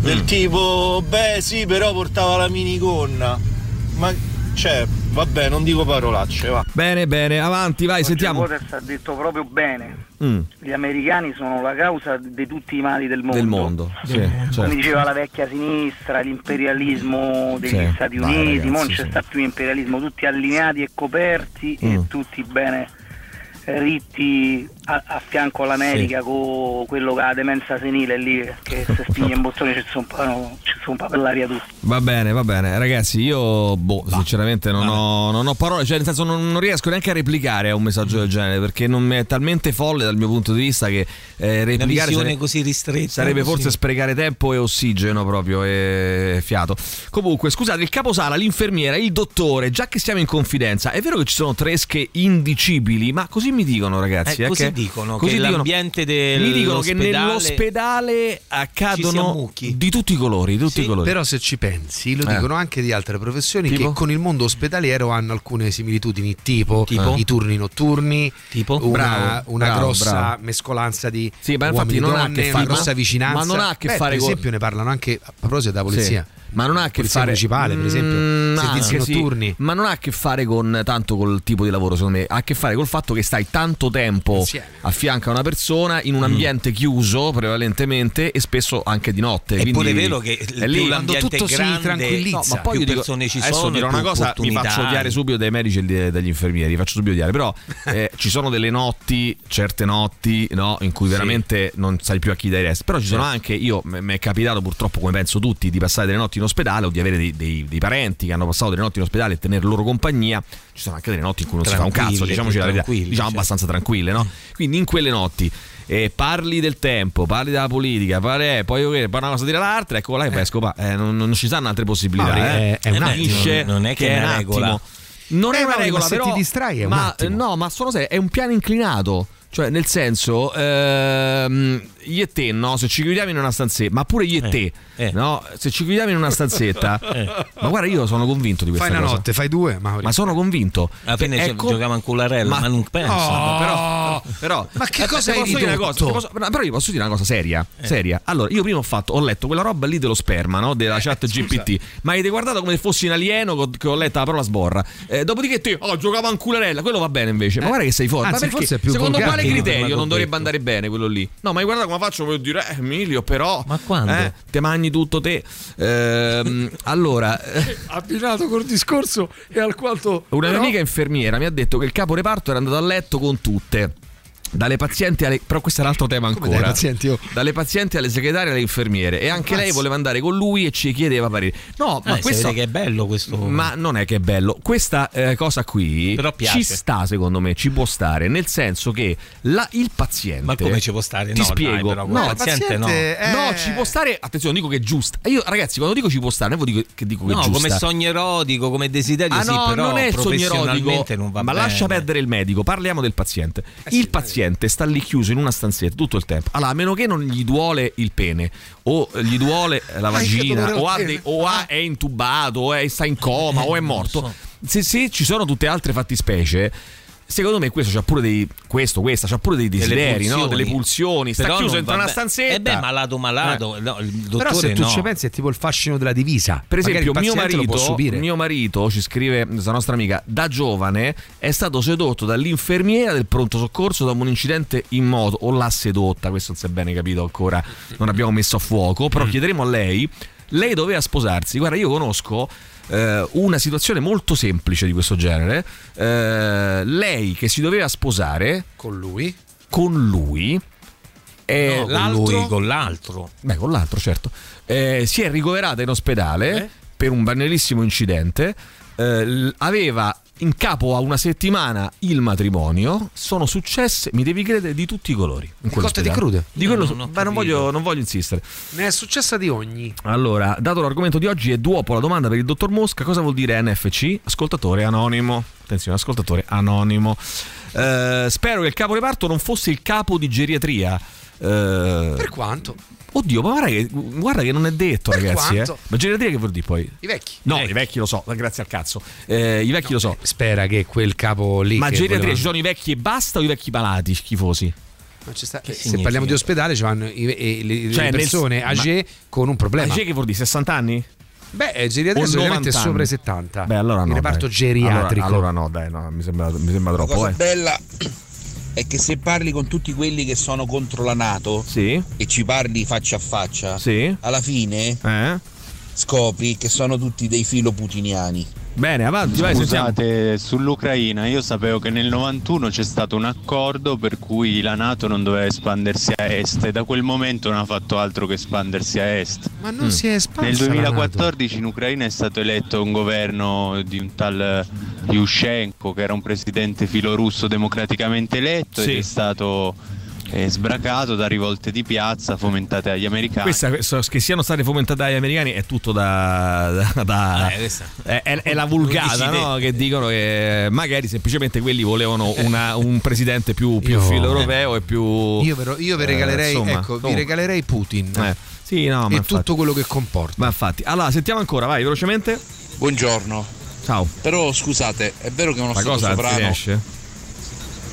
Del tipo, beh sì, però portava la minigonna. Ma cioè, vabbè, non dico parolacce, va. Bene, bene, avanti, vai, sentiamo. Waters ha detto proprio bene. Mm, Gli americani sono la causa di tutti i mali del mondo. del mondo, sì, Come certo. diceva la vecchia sinistra, l'imperialismo degli Sì, Stati Uniti, ragazzi, non c'è sì. sta più imperialismo, tutti allineati e coperti Mm. e tutti bene ritti a, a fianco all'America con quello che ha la demenza senile lì che se spinge in bottone ci sono un po', no, ci sono un po' per l'aria tutti. Va bene, va bene. Ragazzi, io boh, sinceramente non ho, non ho parole, cioè nel senso non, non riesco neanche a replicare a un messaggio del genere perché non mi è talmente folle dal mio punto di vista che eh, replicare sare- così ristretta. sarebbe così. forse sprecare tempo e ossigeno proprio e fiato. Comunque, scusate, il caposala, l'infermiera, il dottore, già che siamo in confidenza, è vero che ci sono tresche indicibili, ma così mi dicono ragazzi. Eh, eh, che- dicono, così che dicono. l'ambiente del- Mi dicono che l'ospedale nell'ospedale accadono di tutti i colori, di tutti i colori. Però se ci pensi, lo Eh. dicono anche di altre professioni Tipo? che con il mondo ospedaliero hanno alcune similitudini, tipo, Tipo? i turni notturni, una, Bravo, una bravo, grossa bravo. mescolanza di Sì, ma infatti uomini non ha donne, che una fare- grossa ma- vicinanza. ma non ha a che Beh, fare per con- esempio ne parlano anche a proposito della polizia. Sì. Ma non ha a che fare municipale, per esempio, Mm, servizi anche sì, notturni. ma non ha a che fare con tanto col tipo di lavoro, secondo me, ha a che fare col fatto che stai tanto tempo Insieme. a fianco a una persona in un Mm. ambiente chiuso prevalentemente e spesso anche di notte. È quindi pure vero che è lì quando tutto è grande, si tranquillizza. no, ma poi più io dico, persone ci adesso sono, dirò una cosa, mi faccio odiare subito dai medici e dagli infermieri, faccio subito odiare, però eh, ci sono delle notti, certe notti, no, in cui veramente non sai più a chi dai resti. Però ci sono Certo. anche, io mi è capitato purtroppo, come penso tutti, di passare delle notti in ospedale o di avere dei, dei- dei parenti che hanno passato delle notti in ospedale e tenere loro compagnia. Ci sono anche delle notti in cui non si fa un cazzo, diciamoci la verità, diciamo certo. abbastanza tranquille, no? Quindi in quelle notti. eh, parli del tempo, parli della politica, parli, eh, poi che poi una cosa dire l'altra, ecco là che vai a scopare. Eh, non, non ci stanno altre possibilità. Mauri, eh. è- è un Eh, attimo, non è che è è una un regola. attimo. Non Eh, è una regola, ma se però. ti distrai è un ma. No, ma sono serio, è un piano inclinato. Cioè, nel senso, ehm, io e te, no? Se ci chiudiamo in una stanzetta, ma pure io e te, no? Se ci chiudiamo in una stanzetta, ma guarda, io sono convinto di questa Fai una cosa. notte, fai due, Mauri. Ma sono convinto. Alla fine Che- ci- ecco- giocava in cularella, ma, non penso. No, però, però, Ma che eh, cosa hai posso dire cosa, posso- però io posso dire una cosa seria, Eh. seria. Allora, io prima ho fatto, ho letto quella roba lì dello sperma, no? Della chat GPT. Ma avete guardato come se fossi un alieno che ho letto la parola sborra. Eh, dopodiché te, oh, giocava in culerella, quello va bene invece. Ma guarda che sei forte. Anzi, ma perché? forse è più Secondo quale criterio non dovrebbe andare bene quello lì? No, ma guarda come faccio, voglio dire, eh, Emilio, però. Ma quando? Eh, te mangi tutto te. Ehm, allora. eh, Abbinato col discorso e al quanto una mia però- amica infermiera mi ha detto che il capo reparto era andato a letto con tutte. Dalle pazienti alle. Però questo è un altro tema ancora. dalle pazienti, oh? Dalle pazienti alle segretarie e alle infermiere. E anche lei voleva andare con lui e ci chiedeva parere. No, ma Eh, questo. che è bello questo. Ma non è che è bello. Questa eh, cosa qui Però piace. ci sta, secondo me, ci può stare. Nel senso che la- il paziente. Ma come ci può stare? Ti No, dai, spiego. però, no, il paziente no. eh, no, ci può stare. Attenzione, dico che è giusta. Io, ragazzi, quando dico ci può stare, non dico che dico che No, è giusta. come sogno erotico, come desiderio, Ah sì, no, però non è il sogno erotico, professionalmente non va ma bene. lascia perdere il medico, parliamo del paziente. il paziente sta lì chiuso in una stanzetta tutto il tempo. Allora, a meno che non gli duole il pene o gli duole la vagina o, dei- o ha- è intubato o è, sta in coma o è morto. Se, se ci sono tutte altre fattispecie Secondo me questo c'ha pure dei questo, questa c'ha pure dei desideri, no? delle pulsioni, sta Però chiuso non dentro una stanzetta. Eh beh, malato malato, no, il dottore Però se tu no. ci pensi è tipo il fascino della divisa. Per esempio, mio marito, mio marito, ci scrive questa nostra amica, da giovane è stato sedotto dall'infermiera del pronto soccorso dopo un incidente in moto, o l'ha sedotta, questo non si è bene capito ancora, non abbiamo messo a fuoco, però Mm. chiederemo a lei, lei doveva sposarsi, guarda io conosco eh, una situazione molto semplice di questo genere, Eh, lei che si doveva sposare con lui, con lui, e No, con l'altro, lui, con l'altro. Beh, con l'altro, certo. Eh, si è ricoverata in ospedale per un banalissimo incidente. Eh, aveva in capo a una settimana il matrimonio. Sono successe, mi devi credere, di tutti i colori. In Di cotte di crude? Di quello, non ho beh, non, voglio, non voglio insistere. Ne è successa di ogni. Allora, dato l'argomento di oggi, è dopo la domanda per il dottor Mosca. Cosa vuol dire NFC? Ascoltatore anonimo. Attenzione, ascoltatore anonimo. Eh, spero che il capo reparto non fosse il capo di geriatria. Eh, Per quanto? Oddio, ma guarda che, guarda che non è detto, Per ragazzi. quanto? Eh. Ma geriatria che vuol dire poi? I vecchi. No, i vecchi lo so, grazie al cazzo. Eh, I vecchi lo so. Spera che quel capo lì. Ma geriatria voleva- ci sono i vecchi e basta o i vecchi palati schifosi? Non ci sta- Che se significa? parliamo di ospedale, ci vanno i- i- le, Cioè, le nel- persone ma- age con un problema. Age che vuol dire 60 anni? Beh, eh, geriatria 90 sopra i 70. Beh, allora no. Il reparto dai. geriatrico. Allora, allora no, dai, no, mi sembra, mi sembra La troppo. cosa eh. bella è che se parli con tutti quelli che sono contro la Nato Sì. e ci parli faccia a faccia, Sì. alla fine Eh? scopri che sono tutti dei filo putiniani. Bene, avanti, vai, sentiamo. Scusate, sull'Ucraina io sapevo che nel 91 c'è stato un accordo per cui la Nato non doveva espandersi a est e da quel momento non ha fatto altro che espandersi a est. Ma non si è espansa Nel la 2014 in Ucraina è stato eletto un governo di un tal Yushchenko che era un presidente filorusso democraticamente eletto Sì. ed è stato eh, sbracato da rivolte di piazza fomentate dagli americani. Questa, che siano state fomentate dagli americani è tutto da. da- da- Eh, questa- è, è- è la vulgata, no? Che dicono che magari semplicemente quelli volevano una- un presidente più, più Io- filo europeo e più. Io, però- io vi eh, regalerei, insomma, ecco, vi regalerei Putin. Eh, sì, no, ma e infatti. tutto quello che comporta. Ma infatti, allora sentiamo ancora, vai velocemente. Buongiorno. Ciao. Però scusate, è vero che uno stato sovrano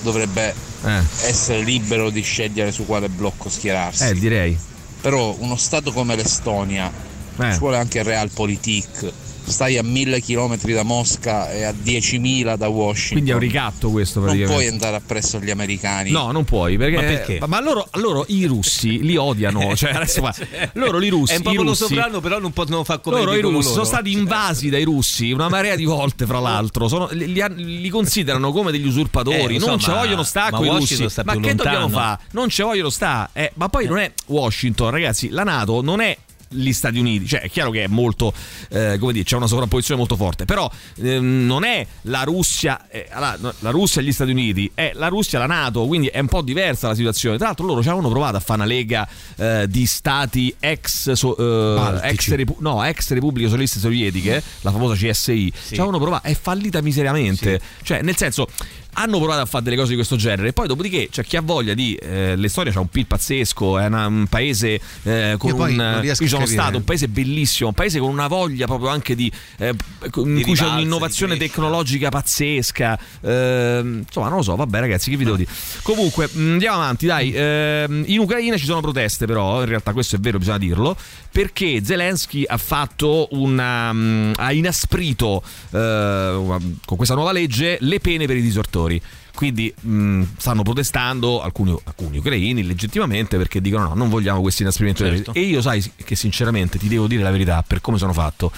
dovrebbe Eh. essere libero di scegliere su quale blocco schierarsi. Eh, direi. Però uno stato come l'Estonia Eh. ci vuole anche realpolitik. Stai a mille chilometri da Mosca e a 10.000 da Washington. Quindi è un ricatto questo non praticamente. puoi andare appresso agli americani. No, non puoi perché. Ma perché? Ma loro, loro i russi li odiano. Cioè, adesso qua, loro i russi. È un popolo russi, sovrano, però non possono fare come loro i russi loro. sono stati invasi dai russi una marea di volte, fra l'altro. Sono- li, li li considerano come degli usurpatori. Eh, so, non ci vogliono sta ma con i russi. sta Ma che dobbiamo fare? Non ci vogliono sta. Eh, ma poi non è Washington, ragazzi. La Nato non è gli Stati Uniti, cioè è chiaro che è molto, eh, come dire, c'è una sovrapposizione molto forte, però ehm, non è la Russia, eh, no, la Russia e gli Stati Uniti, è la Russia e la Nato, quindi è un po' diversa la situazione. Tra l'altro loro ci avevano provato a fare una lega eh, di stati ex, so- eh, ex, repu- no, ex repubbliche socialiste sovietiche, la famosa CSI, ci avevano provato, è fallita miseriamente, cioè nel senso hanno provato a fare delle cose di questo genere. E poi dopodiché c'è chi ha voglia di eh, l'Estonia c'ha un PIL pazzesco è una- un paese eh, con un riesco io sono stato un paese bellissimo un paese con una voglia proprio anche di eh, in Di cui c'è rivalsa, un'innovazione tecnologica pazzesca. Ehm, insomma non lo so vabbè ragazzi che vi devo dire. Comunque mh, andiamo avanti dai. Ehm, in Ucraina ci sono proteste però in realtà questo è vero bisogna dirlo perché Zelensky ha fatto una mh, ha inasprito eh, con questa nuova legge le pene per i disortori quindi mh, stanno protestando alcuni, alcuni ucraini legittimamente perché dicono no, non vogliamo questo inasprimento Certo. E io sai che sinceramente ti devo dire la verità, per come sono fatto,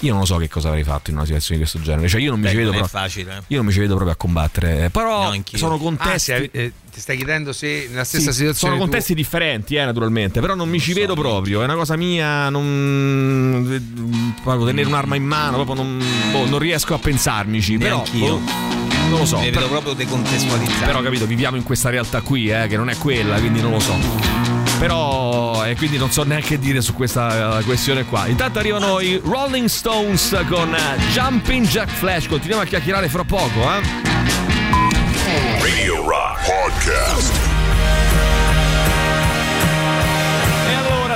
io non lo so che cosa avrei fatto in una situazione di questo genere. Cioè io non mi Beh, ci vedo non è proprio. facile. eh. Io non mi ci vedo proprio a combattere. Però No, sono Ah, contesti. se- eh, ti stai chiedendo se nella stessa Sì, situazione. sono tu- contesti differenti, eh, naturalmente, però non mi ci vedo proprio. È una cosa mia. Non, proprio tenere un'arma in mano, proprio non, boh, non riesco a pensarmici. Però boh, non lo so. Mi però- vedo proprio decontestualizzato. però capito, viviamo in questa realtà qui, eh, che non è quella, quindi non lo so. Però, e quindi non so neanche dire su questa eh, questione qua. Intanto arrivano i Rolling Stones con eh, Jumping Jack Flash. Continuiamo a chiacchierare fra poco, eh. Radio Rock Podcast.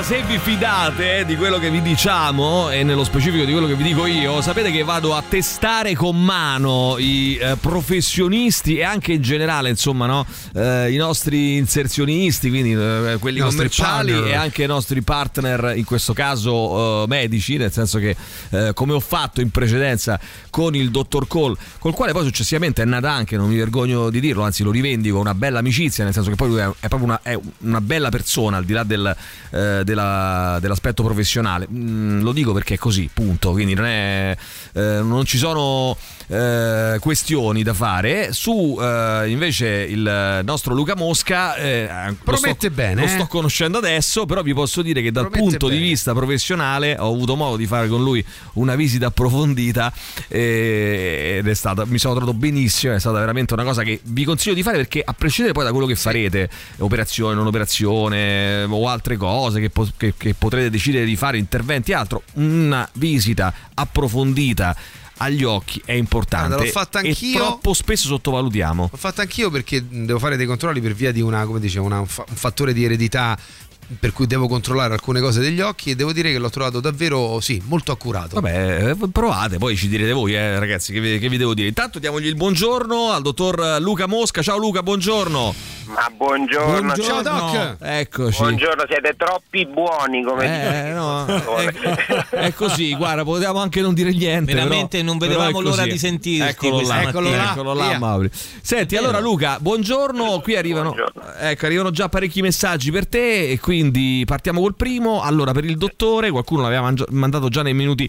Allora se vi fidate di quello che vi diciamo e nello specifico di quello che vi dico io, sapete che vado a testare con mano i eh, professionisti e anche in generale, insomma, no? Eh, i nostri inserzionisti, quindi eh, quelli I commerciali e anche i nostri partner, in questo caso eh, medici, nel senso che eh, come ho fatto in precedenza con il dottor Cole, col quale poi successivamente è nata anche, non mi vergogno di dirlo, anzi lo rivendico, una bella amicizia, nel senso che poi lui è, è proprio una, è una bella persona al di là del, eh, della- dell'aspetto professionale. Mm, lo dico perché è così, punto. Quindi non, è, eh, non ci sono eh, questioni da fare. Su eh, invece il nostro Luca Mosca eh, Promette sto- bene, Lo eh? sto conoscendo adesso, però vi posso dire che dal Promette punto di bene. vista professionale ho avuto modo di fare con lui una visita approfondita eh, ed è stata, mi sono trovato benissimo, è stata veramente una cosa che vi consiglio di fare perché a prescindere poi da quello che farete, operazione, non operazione o altre cose che, che- che potrete decidere di fare, interventi e altro, una visita approfondita agli occhi è importante Guarda, l'ho fatta e anch'io. troppo spesso sottovalutiamo. L'ho fatto anch'io perché devo fare dei controlli per via di una, come dicevo, una- un fa- un fattore di eredità per cui devo controllare alcune cose degli occhi e devo dire che l'ho trovato davvero, sì, molto accurato. Vabbè, eh, provate, poi ci direte voi, eh, ragazzi, che vi, che vi devo dire. Intanto diamogli il buongiorno al dottor Luca Mosca. Ciao Luca, buongiorno. Ma buongiorno, Buongiorno. ciao Doc. Eccoci. Buongiorno, siete troppi buoni come Eh, dice. no, È così, guarda, potevamo anche non dire niente. Veramente però- non vedevamo l'ora di sentirti Eccolo là, eccolo là, eccolo là. Mauri. Senti, allora Luca, buongiorno. Qui arrivano, ecco, arrivano già parecchi messaggi per te e quindi partiamo col primo. Allora, per il dottore, qualcuno l'aveva mangia- mandato già nei minuti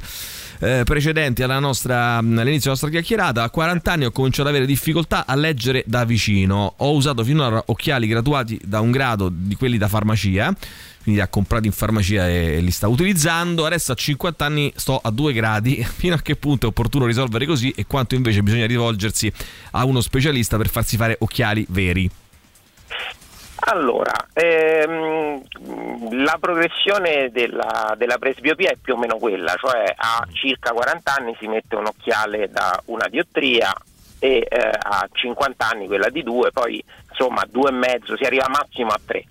eh, precedenti nostra, all'inizio della nostra chiacchierata. A 40 anni ho cominciato ad avere difficoltà a leggere da vicino. Ho usato finora occhiali graduati da un grado di quelli da farmacia quindi li ha comprati in farmacia e li sta utilizzando. Adesso a 50 anni sto a due gradi. Fino a che punto è opportuno risolvere così e quanto invece bisogna rivolgersi a uno specialista per farsi fare occhiali veri? Allora, ehm, la progressione della, della presbiopia è più o meno quella, cioè a circa 40 anni si mette un occhiale da una diottria e eh, a 50 anni quella di due, poi insomma due e mezzo si arriva massimo a tre.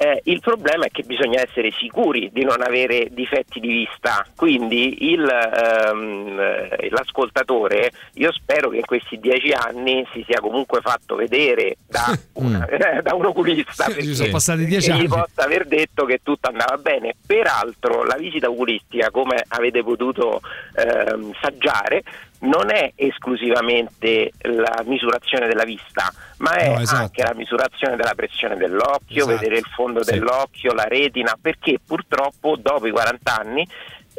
Eh, il problema è che bisogna essere sicuri di non avere difetti di vista, quindi il, ehm, eh, l'ascoltatore, io spero che in questi dieci anni si sia comunque fatto vedere da, una- da un oculista Sì, perché- sono passati dieci e gli anni. possa aver detto che tutto andava bene. Peraltro la visita oculistica, come avete potuto ehm, saggiare, non è esclusivamente la misurazione della vista, ma è No, esatto. anche la misurazione della pressione dell'occhio, Esatto. vedere il fondo Sì. dell'occhio, la retina, perché purtroppo dopo i 40 anni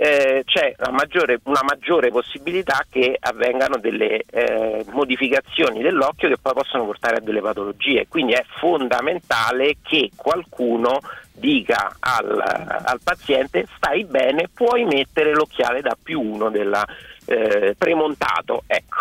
eh, c'è una maggiore, una maggiore possibilità che avvengano delle eh, modificazioni dell'occhio che poi possono portare a delle patologie. Quindi è fondamentale che qualcuno dica al, al paziente stai bene, puoi mettere l'occhiale da più uno della eh, premontato. Ecco.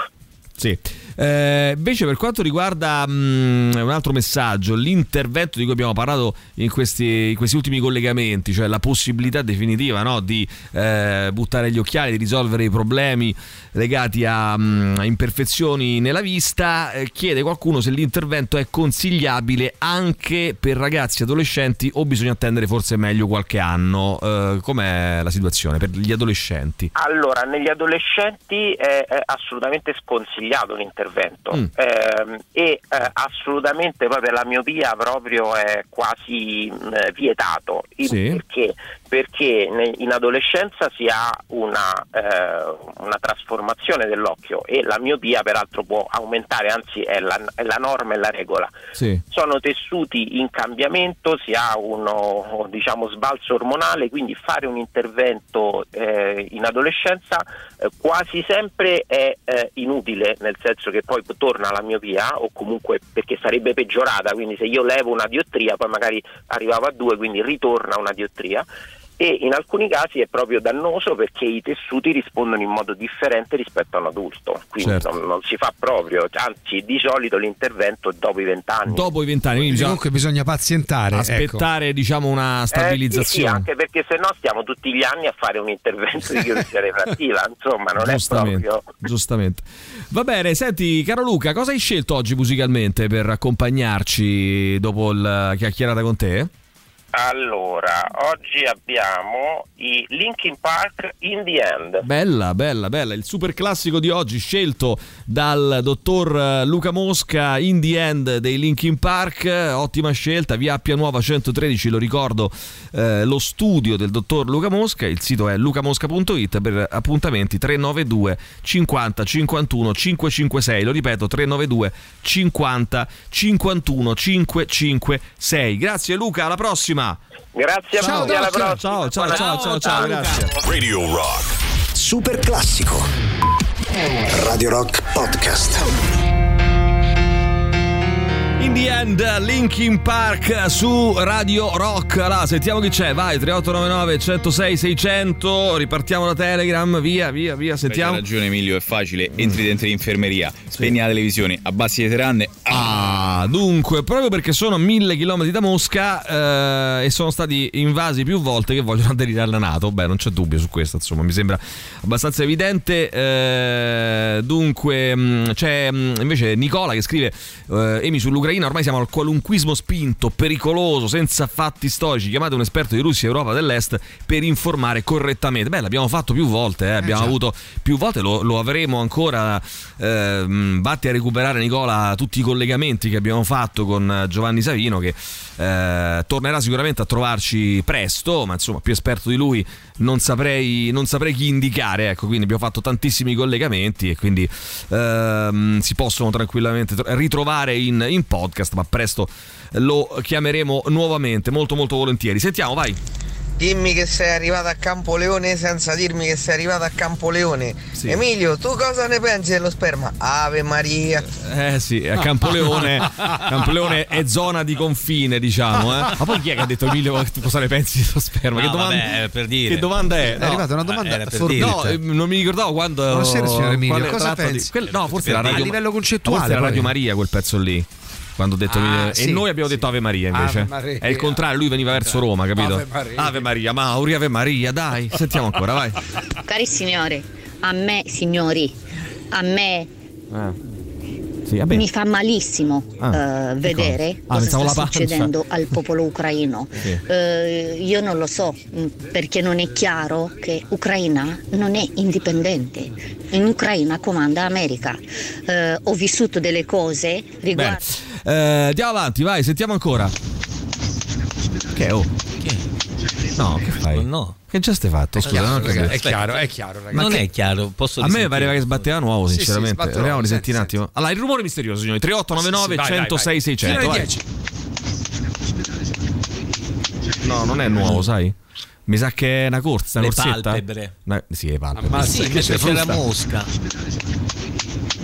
Sì. Eh, invece per quanto riguarda mm, un altro messaggio, l'intervento di cui abbiamo parlato in questi, in questi ultimi collegamenti, cioè la possibilità definitiva no, di eh, buttare gli occhiali, di risolvere i problemi legati a, mm, a imperfezioni nella vista, eh, chiede qualcuno se l'intervento è consigliabile anche per ragazzi adolescenti o bisogna attendere forse meglio qualche anno. Eh, com'è la situazione per gli adolescenti? Allora, negli adolescenti è, è assolutamente sconsigliato l'intervento Mm. ehm, e eh, assolutamente poi per la miopia proprio è quasi mh, vietato. Il Sì. Perché? Perché in adolescenza si ha una, eh, una trasformazione dell'occhio e la miopia peraltro può aumentare, anzi è la, è la norma e la regola Sì. sono tessuti in cambiamento, si ha uno diciamo, sbalzo ormonale, quindi fare un intervento eh, in adolescenza eh, quasi sempre è eh, inutile, nel senso che poi torna la miopia o comunque perché sarebbe peggiorata, quindi se io levo una dioptria poi magari arrivavo a due, quindi ritorna una dioptria. E in alcuni casi è proprio dannoso perché i tessuti rispondono in modo differente rispetto a un adulto, quindi Certo. non, non si fa proprio, anzi di solito l'intervento è dopo i 20 anni. Dopo i vent'anni, quindi bisogna Comunque bisogna pazientare. ecco. aspettare diciamo una Eh, sì, sì, stabilizzazione. anche perché se no stiamo tutti gli anni a fare un intervento di chirurgia refrattiva, insomma, non è giustamente, proprio. giustamente. Va bene, senti, caro Luca, cosa hai scelto oggi musicalmente per accompagnarci dopo la chiacchierata con te? Allora, oggi abbiamo i Linkin Park in the End. Bella, bella, bella. Il super classico di oggi scelto dal dottor eh, Luca Mosca, In the End dei Linkin Park. Ottima scelta, via Appia Nuova 113, lo ricordo, eh, lo studio del dottor Luca Mosca. Il sito è lucamosca.it per appuntamenti 392 50 51 556. Lo ripeto, 392 50 51 556. Grazie Luca, alla prossima. Grazie a Ciao, tutti, alla prossima. Ciao, ciao, ciao, ciao, ciao, grazie. Radio Rock. Super classico. Radio Rock Podcast. In the end, Linkin Park su Radio Rock. Là, sentiamo chi c'è. Vai, 3899 106 600. Ripartiamo da Telegram. Via, via, via. Sentiamo. Hai ragione Emilio, è facile. Entri dentro l'infermeria, spegni la televisione, abbassi le teranne. Ah, dunque, proprio perché sono a mille chilometri da Mosca eh, e sono stati invasi più volte che vogliono aderire alla Nato. Beh, non c'è dubbio su questo, insomma, mi sembra abbastanza evidente. Eh, dunque, mh, c'è mh, invece Nicola che scrive: eh, Emi sull'Ucraina, ormai siamo al qualunquismo spinto, pericoloso, senza fatti storici. Chiamate un esperto di Russia e Europa dell'Est per informare correttamente. Beh, l'abbiamo fatto più volte, eh, abbiamo avuto più volte, lo, lo avremo ancora. ehm, vatti a recuperare, Nicola, tutti i collegamenti che abbiamo fatto con Giovanni Savino, che eh, tornerà sicuramente a trovarci presto, ma insomma, più esperto di lui non saprei, non saprei chi indicare. Ecco, quindi abbiamo fatto tantissimi collegamenti e quindi ehm, si possono tranquillamente tro- ritrovare in, in podcast, ma presto lo chiameremo nuovamente, molto molto volentieri. Sentiamo, vai. Dimmi che sei arrivato a Campoleone senza dirmi che sei arrivato a Campoleone. Sì. Emilio, tu cosa ne pensi dello sperma? Ave Maria. Eh sì, a Campoleone, Campoleone è zona di confine, diciamo. Eh. Ma poi chi è che ha detto Emilio cosa ne pensi dello sperma? No, che, domanda, vabbè, per dire. che domanda è? È arrivata una domanda era per fortuita. No, eh, non mi ricordavo quando. Buonasera, signor Emilio, cosa tratto di- pensi? quel- no, forse era dire. Radio A livello concettuale, Forse era. Radio Maria quel pezzo lì. Quando ho detto Ah, e sì, noi abbiamo detto Ave Maria invece. Ave Maria. È il contrario, lui veniva verso Roma, capito? Ave Maria. Ave Maria, Mauri, Ave Maria, dai. Sentiamo ancora, vai. Cari signore, a me, signori, a me Sì, mi fa malissimo Ah, che vedere cosa? Ah, cosa sta pancia. succedendo al popolo ucraino. Sì. Eh, io non lo so mh, perché non è chiaro che Ucraina non è indipendente. In Ucraina comanda America. Eh, ho vissuto delle cose riguardo. Andiamo avanti, vai, sentiamo ancora. Che oh? No, che fai? No. Che gesto hai fatto? Scusa, chiaro, non è chiaro, è chiaro, ragazzi. non che- è chiaro, posso A me pareva che sbatteva nuovo, Sì, sì, sinceramente. sbatto Proviamo a nuovo, risentire un attimo. Allora, il rumore misterioso, signori. 3899 Sì, sì, vai, vai, 106 vai. 600. Fino alle vai. 10. No, non è nuovo, sai? Mi sa che è una corsa, una Le corsetta. palpebre. Sì, le palpebre. Ammazza, Sì, invece perché c'è la mosca.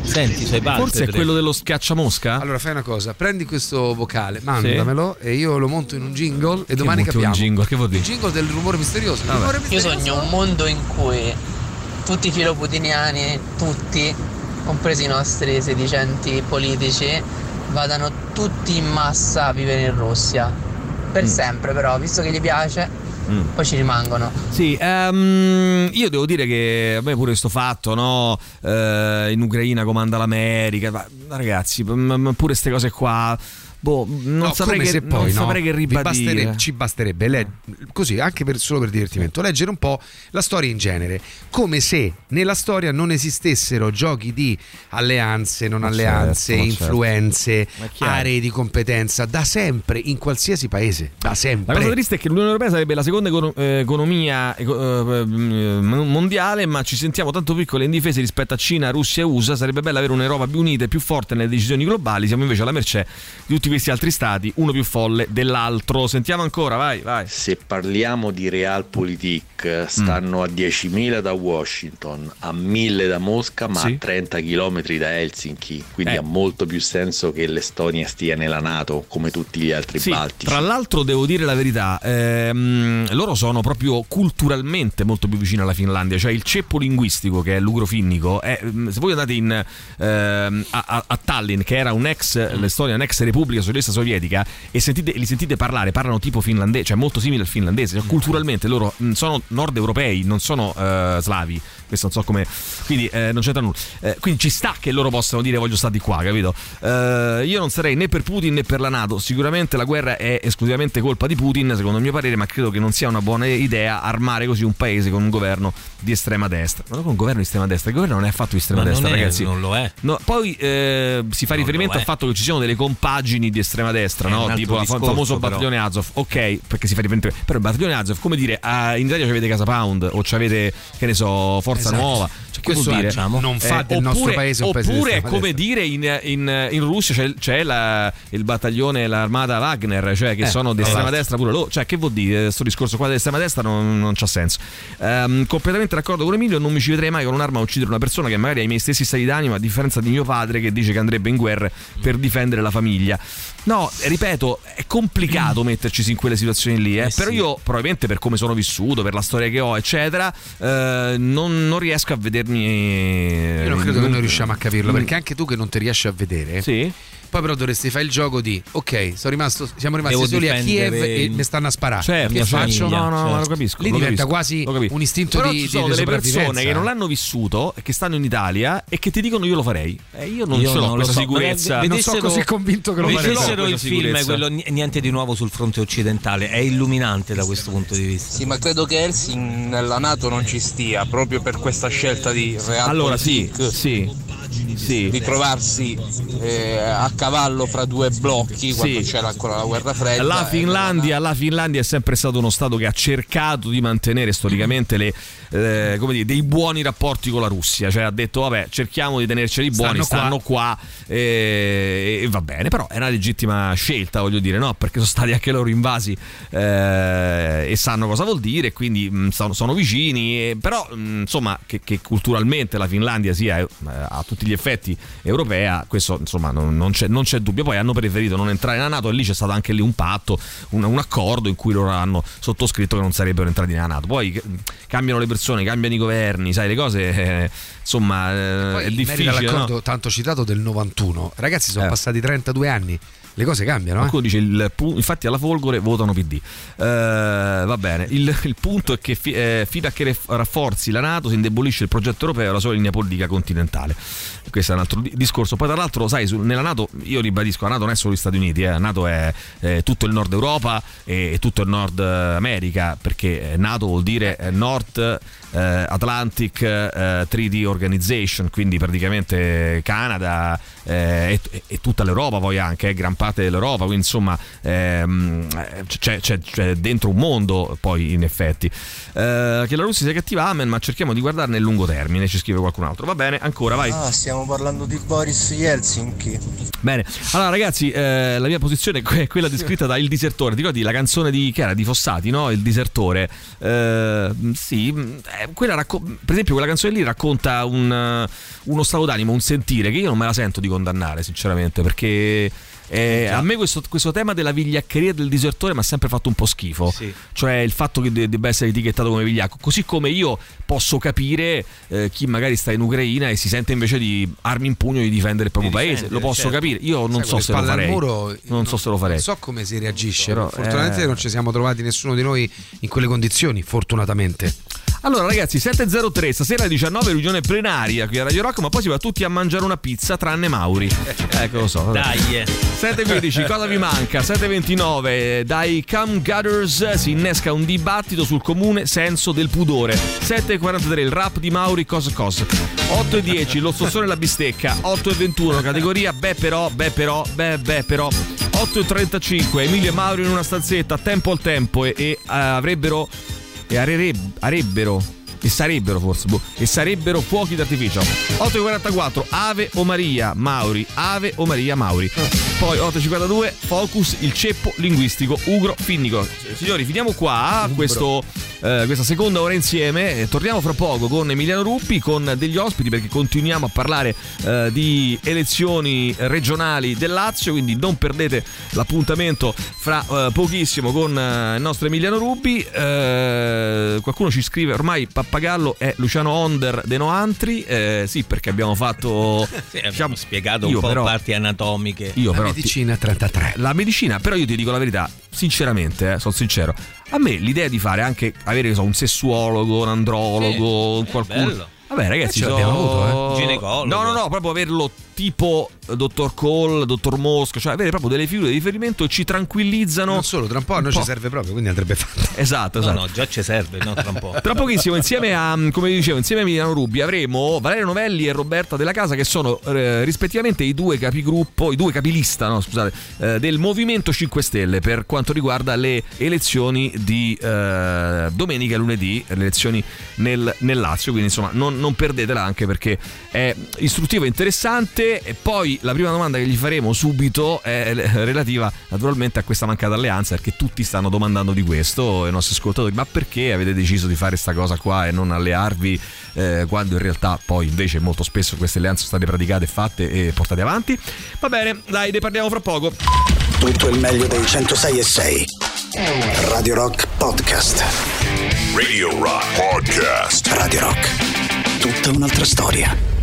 Senti, i suoi palpebre. Forse è quello dello schiacciamosca? Allora fai una cosa, prendi questo vocale, mandamelo e io lo monto in un jingle e domani monti un capiamo. jingle? Che vuol dire? Il jingle del rumore misterioso. Rumore Io misterioso. sogno un mondo in cui tutti i filoputiniani, tutti, compresi i nostri sedicenti politici, vadano tutti in massa a vivere in Russia. Per Mm. sempre però, visto che gli piace, Mm. poi ci rimangono. Sì, ehm, io devo dire che a me pure questo fatto, no? Eh, in Ucraina comanda l'America, ma, ragazzi, pure queste cose qua. Boh, non No, saprei, che, poi, non no, saprei che ribadire. basterebbe- ci basterebbe le- così anche per, solo per divertimento leggere un po' la storia in genere come se nella storia non esistessero giochi di alleanze non Ma alleanze certo, certo. influenze chiaro. aree di competenza da sempre in qualsiasi paese da sempre La cosa triste è che l'Unione Europea sarebbe la seconda eh, economia eco- eh, m- mondiale, ma ci sentiamo tanto piccoli e indifesi rispetto a Cina, Russia e USA. Sarebbe bello avere un'Europa più unita e più forte nelle decisioni globali. Siamo invece alla mercé di tutti questi altri stati, uno più folle dell'altro. Sentiamo ancora, vai, vai. Se parliamo di realpolitik, stanno a 10.000 da Washington, a 1.000 da Mosca, ma Sì. a 30 km da Helsinki. Quindi Eh. ha molto più senso che l'Estonia stia nella Nato come tutti gli altri Sì, baltici. tra l'altro devo dire la verità, ehm, loro sono proprio culturalmente molto più vicini alla Finlandia, cioè il ceppo linguistico che è l'ugrofinnico, è, mm, se voi andate in, ehm, a, a- Tallinn, che era un ex, l'Estonia, un'ex repubblica socialista sovietica, e sentite, li sentite parlare, parlano tipo finlandese, cioè molto simile al finlandese, cioè, culturalmente loro sono nord europei, non sono eh, slavi, questo non so come. Quindi eh, non c'entra nulla. Eh, quindi ci sta che loro possano dire voglio stare di qua, capito? Eh, io non sarei né per Putin né per la Nato. Sicuramente la guerra è esclusivamente colpa di Putin, secondo il mio parere, ma credo che non sia una buona idea armare così un paese con un governo di estrema destra. Ma non con un governo di estrema destra, il governo non è affatto di estrema Ma non destra, è- ragazzi. non lo è. No, poi eh, si fa Non riferimento al fatto che ci siano delle compagini di estrema destra, no? tipo il famoso però. battaglione Azov. Ok, perché si fa riferimento. Però il battaglione Azov, come dire, in Italia avete Casa Pound o avete, che ne so, Forza Esatto. Nuova. Che Questo vuol dire? diciamo, non fa del nostro paese un paese di Oppure è estrema come dire in, in- in Russia c'è, c'è la- il battaglione, l'armata Wagner, cioè che Eh, sono di estrema esatto. destra pure loro. Cioè, che vuol dire? Questo discorso qua dell'estrema destra non, non c'ha senso. Ehm, completamente d'accordo con Emilio, non mi ci vedrei mai con un'arma a uccidere una persona che magari ha i miei stessi stati d'animo, a differenza di mio padre che dice che andrebbe in guerra per difendere la famiglia. No, ripeto, è complicato metterci in quelle situazioni lì, eh. Eh però sì. io probabilmente per come sono vissuto, per la storia che ho, eccetera, eh, non, non riesco a vedermi... Io non credo che noi riusciamo a capirlo, perché anche tu che non ti riesci a vedere, Sì. Poi però dovresti fare il gioco di ok, sono rimasto, siamo rimasti Devo soli a Kiev e mi stanno a sparare. Certo, che certo. faccio? No, no, no, Certo. lo capisco. Lì lo diventa capisco, quasi capisco. un istinto Però di- ci di- sono di delle persone che non l'hanno vissuto, che stanno in Italia e che ti dicono io lo farei. E io non Io ce l'ho non questa so. sicurezza. Vedessero- Non sono così convinto che lo farei. Vedessero il film, quello Ni- Niente di nuovo sul fronte occidentale, è illuminante da questo punto di vista. Sì, ma credo che Helsinki nella Nato non ci stia proprio per questa scelta di Real Allora, sì, sì, sì. di trovarsi eh, a cavallo fra due blocchi quando Sì. c'era ancora la guerra fredda. La e Finlandia, la Finlandia è sempre stato uno stato che ha cercato di mantenere storicamente le, eh, come dire, dei buoni rapporti con la Russia, cioè ha detto vabbè cerchiamo di tenerceli buoni, Stanno stanno qua, eh, e va bene, però è una legittima scelta voglio dire, no? Perché sono stati anche loro invasi eh, e sanno cosa vuol dire, quindi mh, sono, sono vicini, e- però mh, insomma che, che culturalmente la Finlandia sia eh, a tutti gli effetti europea, questo insomma non, non c'è, non c'è dubbio, poi hanno preferito non entrare nella Nato e lì c'è stato anche lì un patto, un, un accordo in cui loro hanno sottoscritto che non sarebbero entrati nella Nato, poi cambiano le persone, cambiano i governi, sai le cose eh, insomma eh, è difficile. all'accordo no? tanto citato del 91, ragazzi, sono Eh. passati 32 anni, le cose cambiano. Eh? Qualcuno dice il pu- infatti alla Folgore votano PD. Eh, va bene, il, il punto è che fi- eh, fino a che rafforzi la Nato si indebolisce il progetto europeo e la sua linea politica continentale. Questo è un altro di- discorso. Poi, tra l'altro, sai, su- nella Nato, io ribadisco, la Nato non è solo gli Stati Uniti, eh, la Nato è eh, tutto il nord Europa e, e tutto il nord eh, America, perché eh, Nato vuol dire eh, eh, Atlantic eh, Treaty Organization, quindi praticamente Canada eh, e, e tutta l'Europa, poi anche eh, gran parte dell'Europa, quindi insomma ehm, c'è, c'è- c'è dentro un mondo poi in effetti. Eh, che la Russia sia cattiva, amen, ma cerchiamo di guardarne nel lungo termine, ci scrive qualcun altro. Va bene, ancora, vai. Ah, stiamo parlando di Boris Yeltsin. Bene, allora ragazzi, eh, la mia posizione è quella descritta da Il Disertore. Ti ricordi la canzone di, che era, di Fossati, no? Il Disertore. Eh, sì, eh, quella racco- per esempio quella canzone lì racconta un, eh, uno stato d'animo, un sentire che io non me la sento di condannare, sinceramente, perché... eh, a me questo, questo tema della vigliaccheria del disertore mi ha sempre fatto un po' schifo. Cioè il fatto che de- debba essere etichettato come vigliacco. Così come io posso capire eh, chi magari sta in Ucraina e si sente invece di armi in pugno di difendere il proprio Di paese. Lo posso certo. capire. Io non Sai, so se lo farei. muro, non so se lo farei. Non so come si reagisce. Però, Fortunatamente eh. non ci siamo trovati nessuno di noi in quelle condizioni, fortunatamente. Allora ragazzi 7.03 stasera alle 19 riunione plenaria qui a Radio Rock ma poi si va tutti a mangiare una pizza tranne Mauri ecco lo so. Dai. Eh. 7.15 cosa vi manca? 7.29 dai Cam Gutters si innesca un dibattito sul comune senso del pudore. 7.43 il rap di Mauri cos cos 8.10 lo stossone e la bistecca. 8.21 categoria beh però beh però beh beh però. 8.35 Emilio e Mauri in una stanzetta tempo al tempo e, e, eh, avrebbero e arereb- arebbero e sarebbero forse boh, e sarebbero fuochi d'artificio. 8.44 Ave o Maria Mauri. Ave o Maria Mauri. Poi 8.52 Focus il ceppo linguistico Ugro Finnico. Signori finiamo qua questo, eh, questa seconda ora insieme. Eh, torniamo fra poco con Emiliano Ruppi con degli ospiti perché continuiamo a parlare eh, di elezioni regionali del Lazio quindi non perdete l'appuntamento fra eh, pochissimo con eh, il nostro Emiliano Rubbi. Eh, qualcuno ci scrive: ormai Pappagallo è Luciano Onder de Noantri. Eh, sì, perché abbiamo fatto. Sì, abbiamo spiegato un io po' però- parti anatomiche. Io La però medicina 33. la medicina, però io ti dico la verità, sinceramente, eh, sono sincero. A me l'idea di fare anche avere che so, un sessuologo, un andrologo, Sì, qualcuno. bello. A Vabbè, ragazzi, Eh, ce so- l'abbiamo avuto, eh. Ginecologo. No, no, no, proprio averlo tipo eh, dottor Cole, dottor Mosca, cioè avere proprio delle figure di riferimento ci tranquillizzano. Non solo, tra un po' a noi ci serve proprio, quindi andrebbe fatto. Esatto, No, esatto. no, già ci serve, no, tra un po'. Tra pochissimo, insieme a, come dicevo, insieme a Milano Rubi avremo Valerio Novelli e Roberta Della Casa, che sono eh, rispettivamente i due capigruppo, i due capilista, no, scusate, eh, del Movimento 5 Stelle per quanto riguarda le elezioni di eh, domenica e lunedì, le elezioni nel, nel Lazio. Quindi, insomma, non, non perdetela anche perché è istruttivo e interessante. E poi la prima domanda che gli faremo subito è relativa naturalmente a questa mancata alleanza, perché tutti stanno domandando di questo, i nostri ascoltatori, ma perché avete deciso di fare questa cosa qua e non allearvi eh, quando in realtà poi invece molto spesso queste alleanze sono state praticate, fatte e portate avanti? Va bene, dai, ne parliamo fra poco. Tutto il meglio dei 106 e 6. Radio Rock Podcast. Radio Rock Podcast. Radio Rock. Tutta un'altra storia.